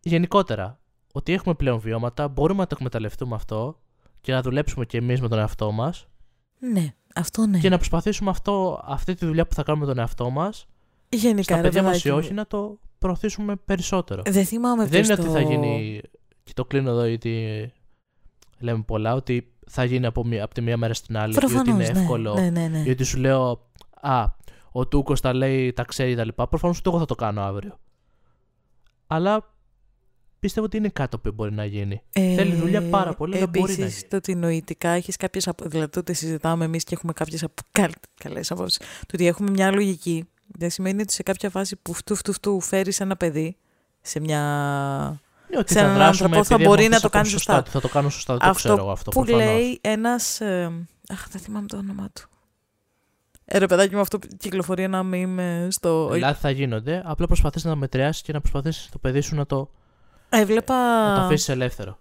Γενικότερα, ότι έχουμε πλέον βιώματα, μπορούμε να το εκμεταλλευτούμε αυτό και να δουλέψουμε και εμείς με τον εαυτό μας Ναι, αυτό ναι. και να προσπαθήσουμε αυτό, αυτή τη δουλειά που θα κάνουμε με τον εαυτό μας Γενικά, στα ρε παιδιά μας παιδάκι ή μου, όχι να το προωθήσουμε περισσότερο. Δεν θυμάμαι Δεν ποιος είναι ότι το- θα γίνει. Και το κλείνω εδώ γιατί λέμε πολλά, ότι θα γίνει από, μία, από τη μία μέρα στην άλλη. ή ότι Προφανώς, είναι ναι, εύκολο. Ναι, ναι, ναι. Γιατί σου λέω, Α, ο Τούκος τα λέει, τα ξέρει τα λοιπά. Προφανώς ούτε εγώ θα το κάνω αύριο. Αλλά πιστεύω ότι είναι κάτι το οποίο μπορεί να γίνει. Θέλει δουλειά πάρα πολύ, αλλά μπορεί να Επίσης, γίνει. το ότι νοητικά έχεις κάποιες. Δηλαδή, το ότι συζητάμε εμείς και έχουμε κάποιες καλές απόψεις. Το ότι έχουμε μια λογική δεν σημαίνει ότι σε κάποια φάση που φτού φτού φτού φέρεις ένα παιδί σε μια. Ναι, ότι σε θα έναν δράσουμε άνθρωπο θα επειδή μπορεί έχουμε να το αυτές κάνεις απόψεις σωστά. ότι Θα το κάνω σωστά, δεν το Αυτό ξέρω εγώ αυτό. που προφανώς. λέει ένας. αχ, δεν θυμάμαι το όνομά του. Ε, ρε παιδάκι μου, αυτό που κυκλοφορεί ένα meme στο. Λάθη θα γίνονται, απλά προσπαθείς να τα μετριάσεις και να προσπαθήσεις το παιδί σου να το, Έβλεπα. να το αφήσεις ελεύθερο.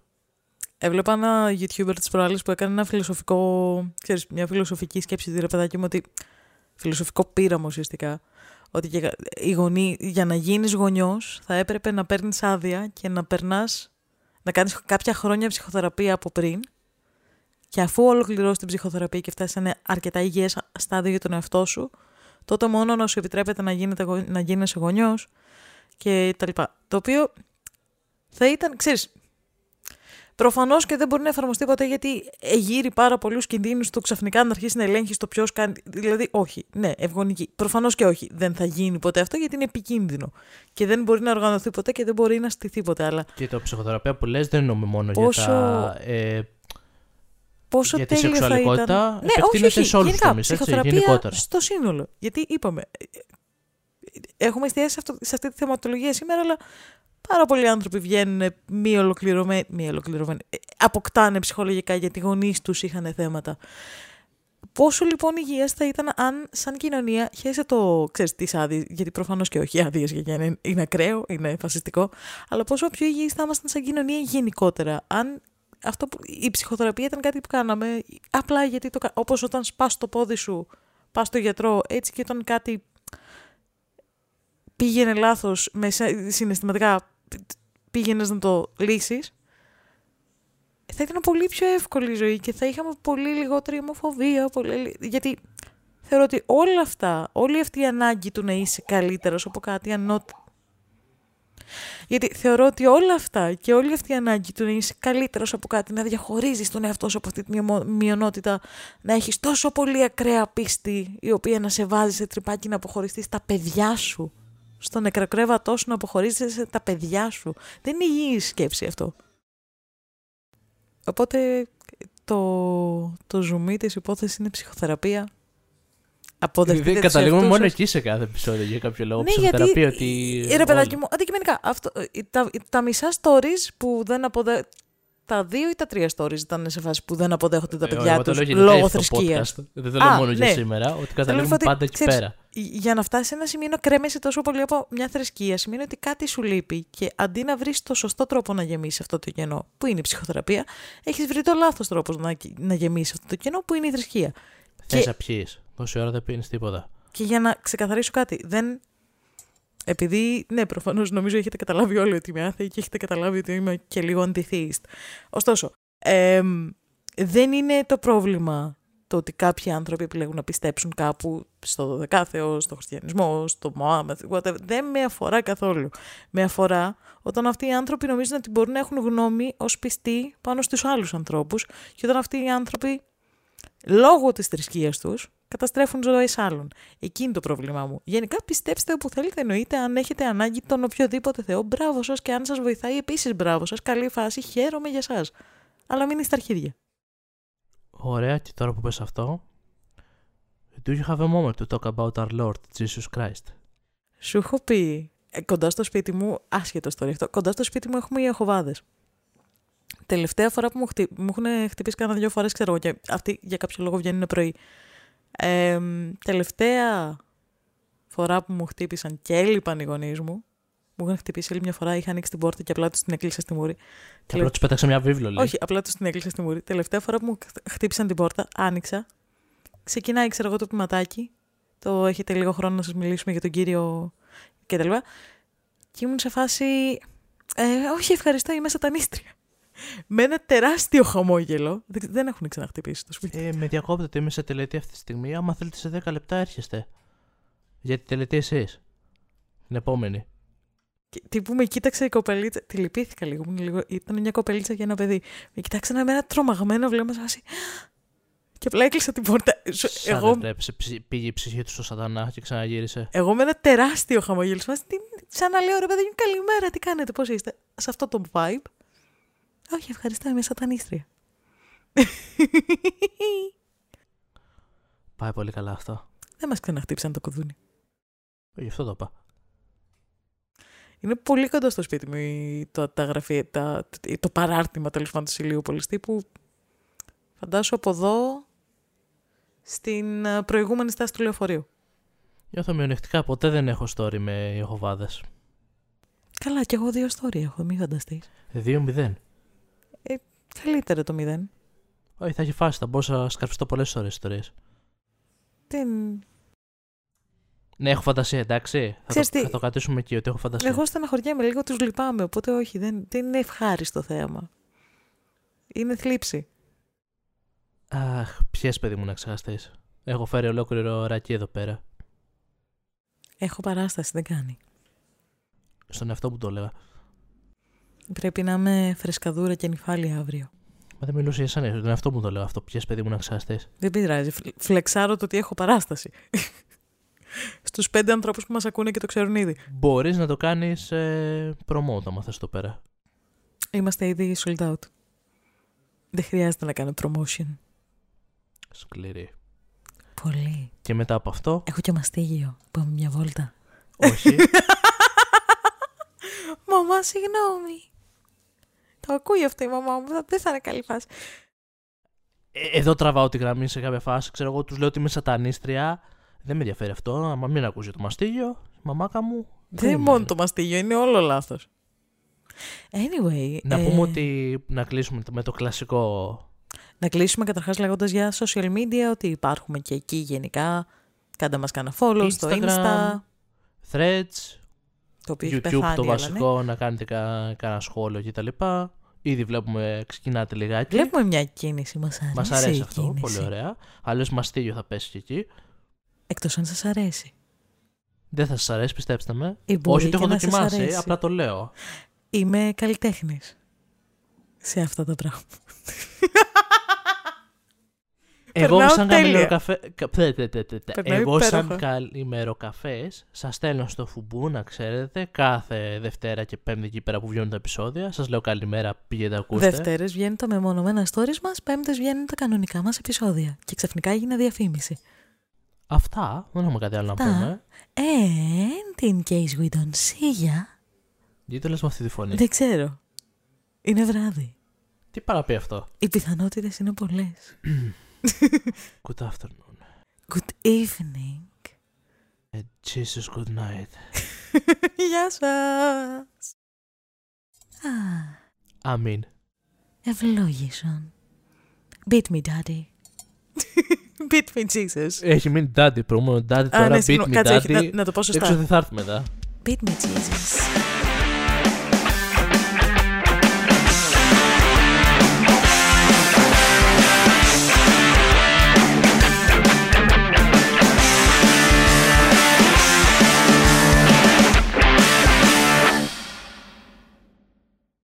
Έβλεπα ένα YouTuber της προάλλης που έκανε ένα φιλοσοφικό, ξέρεις, μια φιλοσοφική σκέψη, ρε παιδάκι μου, ότι φιλοσοφικό πείραμα ουσιαστικά, ότι και οι γονεί, για να γίνεις γονιός θα έπρεπε να παίρνεις άδεια και να περνάς, να κάνεις κάποια χρόνια ψυχοθεραπεία από πριν και αφού ολοκληρώσεις την ψυχοθεραπεία και φτάσεις σε ένα αρκετά υγιές στάδιο για τον εαυτό σου, τότε μόνο να σου επιτρέπεται να, γίνεται, γο- να γίνεσαι γονιός και τα λοιπά. Το οποίο θα ήταν, ξέρεις, Προφανώ και δεν μπορεί να εφαρμοστεί ποτέ γιατί εγείρει πάρα πολλούς κινδύνους το ξαφνικά να αρχίσει να ελέγχεις το ποιος κάνει. Δηλαδή, όχι. Ναι, ευγονική. Προφανώς και όχι. Δεν θα γίνει ποτέ αυτό γιατί είναι επικίνδυνο. Και δεν μπορεί να οργανωθεί ποτέ και δεν μπορεί να στηθεί ποτέ. Αλλά Και το ψυχοθεραπεία που λες δεν εννοούμε μόνο Πόσο- για, τα, ε, πόσο για τη τέλειο θα σεξουαλικότητα. ήταν. Ναι, όχι, επεκτείνεται όχι. σε όλους τους γενικά, τομείς, έτσι, ψυχοθεραπεία γενικότερα. στο σύνολο. Γιατί είπαμε. ε, ε, Έχουμε εστιάσει σε, αυτό, σε αυτή τη θεματολογία σήμερα, αλλά πάρα πολλοί άνθρωποι βγαίνουν μη ολοκληρωμένοι. Μη ολοκληρωμένοι ε, αποκτάνε ψυχολογικά γιατί οι γονείς τους είχαν θέματα. Πόσο λοιπόν υγιές θα ήταν αν, σαν κοινωνία, χαίρεσαι το ξέρεις τις άδειες, γιατί προφανώς και όχι άδειες για είναι, είναι ακραίο, είναι φασιστικό, αλλά πόσο πιο υγιείς θα ήμασταν σαν κοινωνία γενικότερα. Αν αυτό που, η ψυχοθεραπεία ήταν κάτι που κάναμε, απλά γιατί το κα- όπως όταν σπάς το πόδι σου, πας στο γιατρό, έτσι και όταν κάτι πήγαινε λάθος, με σε- συναισθηματικά πήγαινες να το λύσεις, θα ήταν πολύ πιο εύκολη η ζωή και θα είχαμε πολύ λιγότερη ομοφοβία, πολύ... λι- γιατί θεωρώ ότι όλα αυτά, όλη αυτή η ανάγκη του να είσαι καλύτερος από κάτι ανώτερο, γιατί θεωρώ ότι όλα αυτά και όλη αυτή η ανάγκη του να είσαι καλύτερος από κάτι, να διαχωρίζεις τον εαυτό σου από αυτή τη μειωμο- μειονότητα, να έχεις τόσο πολύ ακραία πίστη, η οποία να σε βάζει σε τρυπάκι να αποχωριστείς στα παιδιά σου. Στο νεκροκρέβατό σου να αποχωρήσεις σε τα παιδιά σου. Δεν είναι υγιή σκέψη αυτό. Οπότε το, το ζουμί της υπόθεσης είναι ψυχοθεραπεία. Αποδεχτείτε Δεν τους καταλήγουμε εαυτούς μόνο σας. εκεί σε κάθε επεισόδιο για κάποιο λόγο. Ναι, ψυχοθεραπεία, γιατί, ότι. ε, ρε παιδάκι όλοι. μου, αντικειμενικά, αυτό, ε, τα, τα μισά stories που δεν αποδε... τα δύο ή τα τρία stories ήταν σε φάση που δεν αποδέχονται τα Ε, παιδιά εγώ το τους λέω γενικά λόγω στο θρησκείας. podcast. Δεν το λέω Α, μόνο για ναι. σήμερα, ότι Θέλω καταλήγουμε να πω ότι, πάντα εκεί ξέρεις, πέρα. Για να φτάσει σε ένα σημείο να κρέμεσαι τόσο πολύ από μια θρησκεία, σημαίνει ότι κάτι σου λείπει και αντί να βρεις το σωστό τρόπο να γεμίσεις αυτό το κενό, που είναι η ψυχοθεραπεία, έχεις βρει το λάθος τρόπος να, να γεμίσεις αυτό το κενό, που είναι η θρησκεία. Θες και- να πιεις. Τόση ώρα δεν πίνεις τίποτα. Και για να ξεκαθαρίσω κάτι, δεν. Επειδή, ναι, προφανώς νομίζω έχετε καταλάβει όλοι ότι είμαι άθεη και έχετε καταλάβει ότι είμαι και λίγο αντιθεΐστ. Ωστόσο, εμ, δεν είναι το πρόβλημα το ότι κάποιοι άνθρωποι επιλέγουν να πιστέψουν κάπου στο δεκάθεο, στο χριστιανισμό, στο Μωάμεθ, whatever. Δεν με αφορά καθόλου. Με αφορά όταν αυτοί οι άνθρωποι νομίζουν ότι μπορούν να έχουν γνώμη ως πιστοί πάνω στους άλλους ανθρώπους και όταν αυτοί οι άνθρωποι λόγω της θρησκείας τους καταστρέφουν ζωές άλλων. Εκεί είναι το πρόβλημά μου. Γενικά πιστέψτε όπου θέλετε εννοείται αν έχετε ανάγκη τον οποιοδήποτε Θεό. Μπράβο σας και αν σας βοηθάει επίσης μπράβο σας. Καλή φάση, χαίρομαι για σας. Αλλά μην είστε στα αρχίδια. Ωραία, και τώρα που πες αυτό. Do you have a moment to talk about our Lord Jesus Christ? Σου έχω πει, ε, κοντά στο σπίτι μου, άσχετο story αυτό, κοντά στο σπίτι μου έχουμε οι Ιεχωβάδες. Τελευταία φορά που μου, χτυ... μου έχουν χτυπήσει κάνα δύο φορές, ξέρω εγώ, και αυτοί για κάποιο λόγο βγαίνουν πρωί. Ε, τελευταία φορά που μου χτύπησαν και έλειπαν οι γονείς μου, μου είχαν χτυπήσει άλλη μια φορά, είχα ανοίξει την πόρτα και απλά τους την έκλεισα στη μούρη. Και απλά τους πέταξε μια βίβλο, λέει. Όχι, απλά τους την έκλεισα στη μούρη. Τελευταία φορά που μου χτύπησαν την πόρτα, άνοιξα. Ξεκινάει, ξέρω εγώ, το πηματάκι. Το έχετε λίγο χρόνο να σας μιλήσουμε για τον κύριο κτλ. Και ήμουν σε φάση. Ε, όχι, ευχαριστώ, είμαι σατανίστρια. Με ένα τεράστιο χαμόγελο. Δεν, δεν έχουν ξαναχτυπήσει το σπίτι. Ε, με διακόπτετε, είμαι σε τελετή αυτή τη στιγμή. Άμα θέλετε σε 10 λεπτά έρχεστε. Για τη τελετή εσείς. Την επόμενη. Και, τι που με κοίταξε η κοπελίτσα. Τη λυπήθηκα λίγο, ήμουν λίγο. Ήταν μια κοπελίτσα για ένα παιδί. Με κοιτάξε με ένα τρομαγμένο βλέμμα, σε φάση. Και απλά έκλεισα την πόρτα. Σου- Σαν Εγώ δεν τρέπεσε, ψη- πήγε η ψυχή του στο σατανά και ξαναγύρισε. Εγώ με ένα τεράστιο χαμόγελο. Σαν, τι, σαν να λέω ρε παιδί μου, καλημέρα, τι κάνετε, πώς είστε. Σε αυτό το vibe. Όχι, ευχαριστώ, είμαι σατανίστρια. Πάει πολύ καλά αυτό. Δεν μας ξαναχτύψαν το κουδούνι. Γι' αυτό το είπα. Είναι πολύ κοντά στο σπίτι μου η- το, τα γραφεία, τα, το παράρτημα τέλος πάντων του Ηλίου τύπου. Φαντάσου από εδώ στην ε, προηγούμενη στάση του λεωφορείου. Νιώθω μειονεκτικά. Ποτέ δεν έχω story με Ιεχοβάδε. Καλά, κι εγώ δύο story έχω, μην φανταστείς. 2-0. Καλύτερα το μηδέν. Όχι, θα έχει φάσει. Θα μπορούσα να σκαρφιστώ πολλές ώρες ιστορίες. Δεν... Ναι, έχω φαντασία, εντάξει. Θα Ξέρεις το, τι; θα το κρατήσουμε εκεί ότι έχω φαντασία. Εγώ στεναχωριέμαι λίγο, τους λυπάμαι, οπότε όχι, δεν, δεν είναι ευχάριστο θέαμα. Είναι θλίψη. Αχ, ποιες παιδί μου να ξεχαστείς. Έχω φέρει ολόκληρο ρακί εδώ πέρα. Έχω παράσταση, δεν κάνει. Στον εαυτό μου το έλεγα. Πρέπει να είμαι φρεσκαδούρα και νυφάλια αύριο. Μα δεν μιλούσε για σένα, στον εαυτό μου το έλεγα αυτό. Ποιες παιδί μου να ξεχαστείς; Δεν πειράζει. φλ- Φλεξάρω το ότι έχω παράσταση. Στους πέντε ανθρώπους που μας ακούνε και το ξέρουν ήδη. Μπορείς να το κάνεις ε, promote άμα θες το πέρα. Είμαστε ήδη sold out. Δεν χρειάζεται να κάνω promotion. Σκληρή. Πολύ. Και μετά από αυτό, Έχω και μαστίγιο. Πάμε μια βόλτα. όχι. Μαμά, συγγνώμη. Το ακούει αυτό η μαμά μου. θα- Δεν θα είναι καλή φάση. Ε, Εδώ τραβάω τη γραμμή σε κάποια φάση. Ξέρω εγώ, τους λέω ότι είμαι σατανίστρια. Δεν με ενδιαφέρει αυτό. Άμα μην ακούσει το μαστίγιο, η μαμάκα μου. Δεν είναι είμαι. μόνο το μαστίγιο, είναι όλο λάθος. Anyway. Να ε, πούμε ότι. Να κλείσουμε με το κλασικό. Να κλείσουμε καταρχάς λέγοντας για social media ότι υπάρχουμε και εκεί γενικά. Κάντε μας κάνα follow στο Instagram, Insta. Threads, Το οποίο έχει YouTube πεθάνει, το αλλά βασικό, να κάνετε κα, κάνα σχόλιο κτλ. Ήδη βλέπουμε, ξεκινάτε ναι. λιγάκι. Βλέπουμε μια κίνηση, μας αρέσει, Μας αρέσει η αυτό, κίνηση. πολύ ωραία. Αλλιώς μαστίγιο θα πέσει και εκεί. Εκτός αν σας αρέσει. Δεν θα σας αρέσει, πιστέψτε με. Ή μπορεί Όχι ότι και έχω να σας δοκιμάσει, αρέσει. απλά το λέω. Είμαι καλλιτέχνης σε αυτά τα πράγματα. Εγώ Περνάω σαν τέλεια. καλημεροκαφέ. κα- τε- τε- τε- τε- τε. Περνάω Εγώ σαν υπέροχα. καλημεροκαφέ σας στέλνω στο φουμπού να ξέρετε κάθε Δευτέρα και Πέμπτη εκεί πέρα που βγαίνουν τα επεισόδια. Σας λέω καλημέρα, πήγαινε ακούστε. Δευτέρες βγαίνουν τα μεμονωμένα stories μας, πέμπτες βγαίνουν τα κανονικά μας επεισόδια. Και ξαφνικά έγινε διαφήμιση. Αυτά, δεν έχουμε κάτι άλλο να Αυτά. πούμε. And in case we don't see ya, Γιατί το λες με αυτή τη φωνή; δεν ξέρω. Είναι βράδυ. Τι πάει να πει αυτό; Οι πιθανότητες είναι πολλές. Good afternoon. Good evening. And Jesus good night. Γεια σας. Α, Αμήν. ευλόγησον. Beat me, daddy. Beat me, Jesus. Έχει μείνει daddy προηγούμενο daddy Α, τώρα ναι, beat συγγνώμη, me κάτσε, όχι, daddy. να, να το πω Δεν ξέρω σωστά. τι θα έρθει μετά. Beat me, Jesus.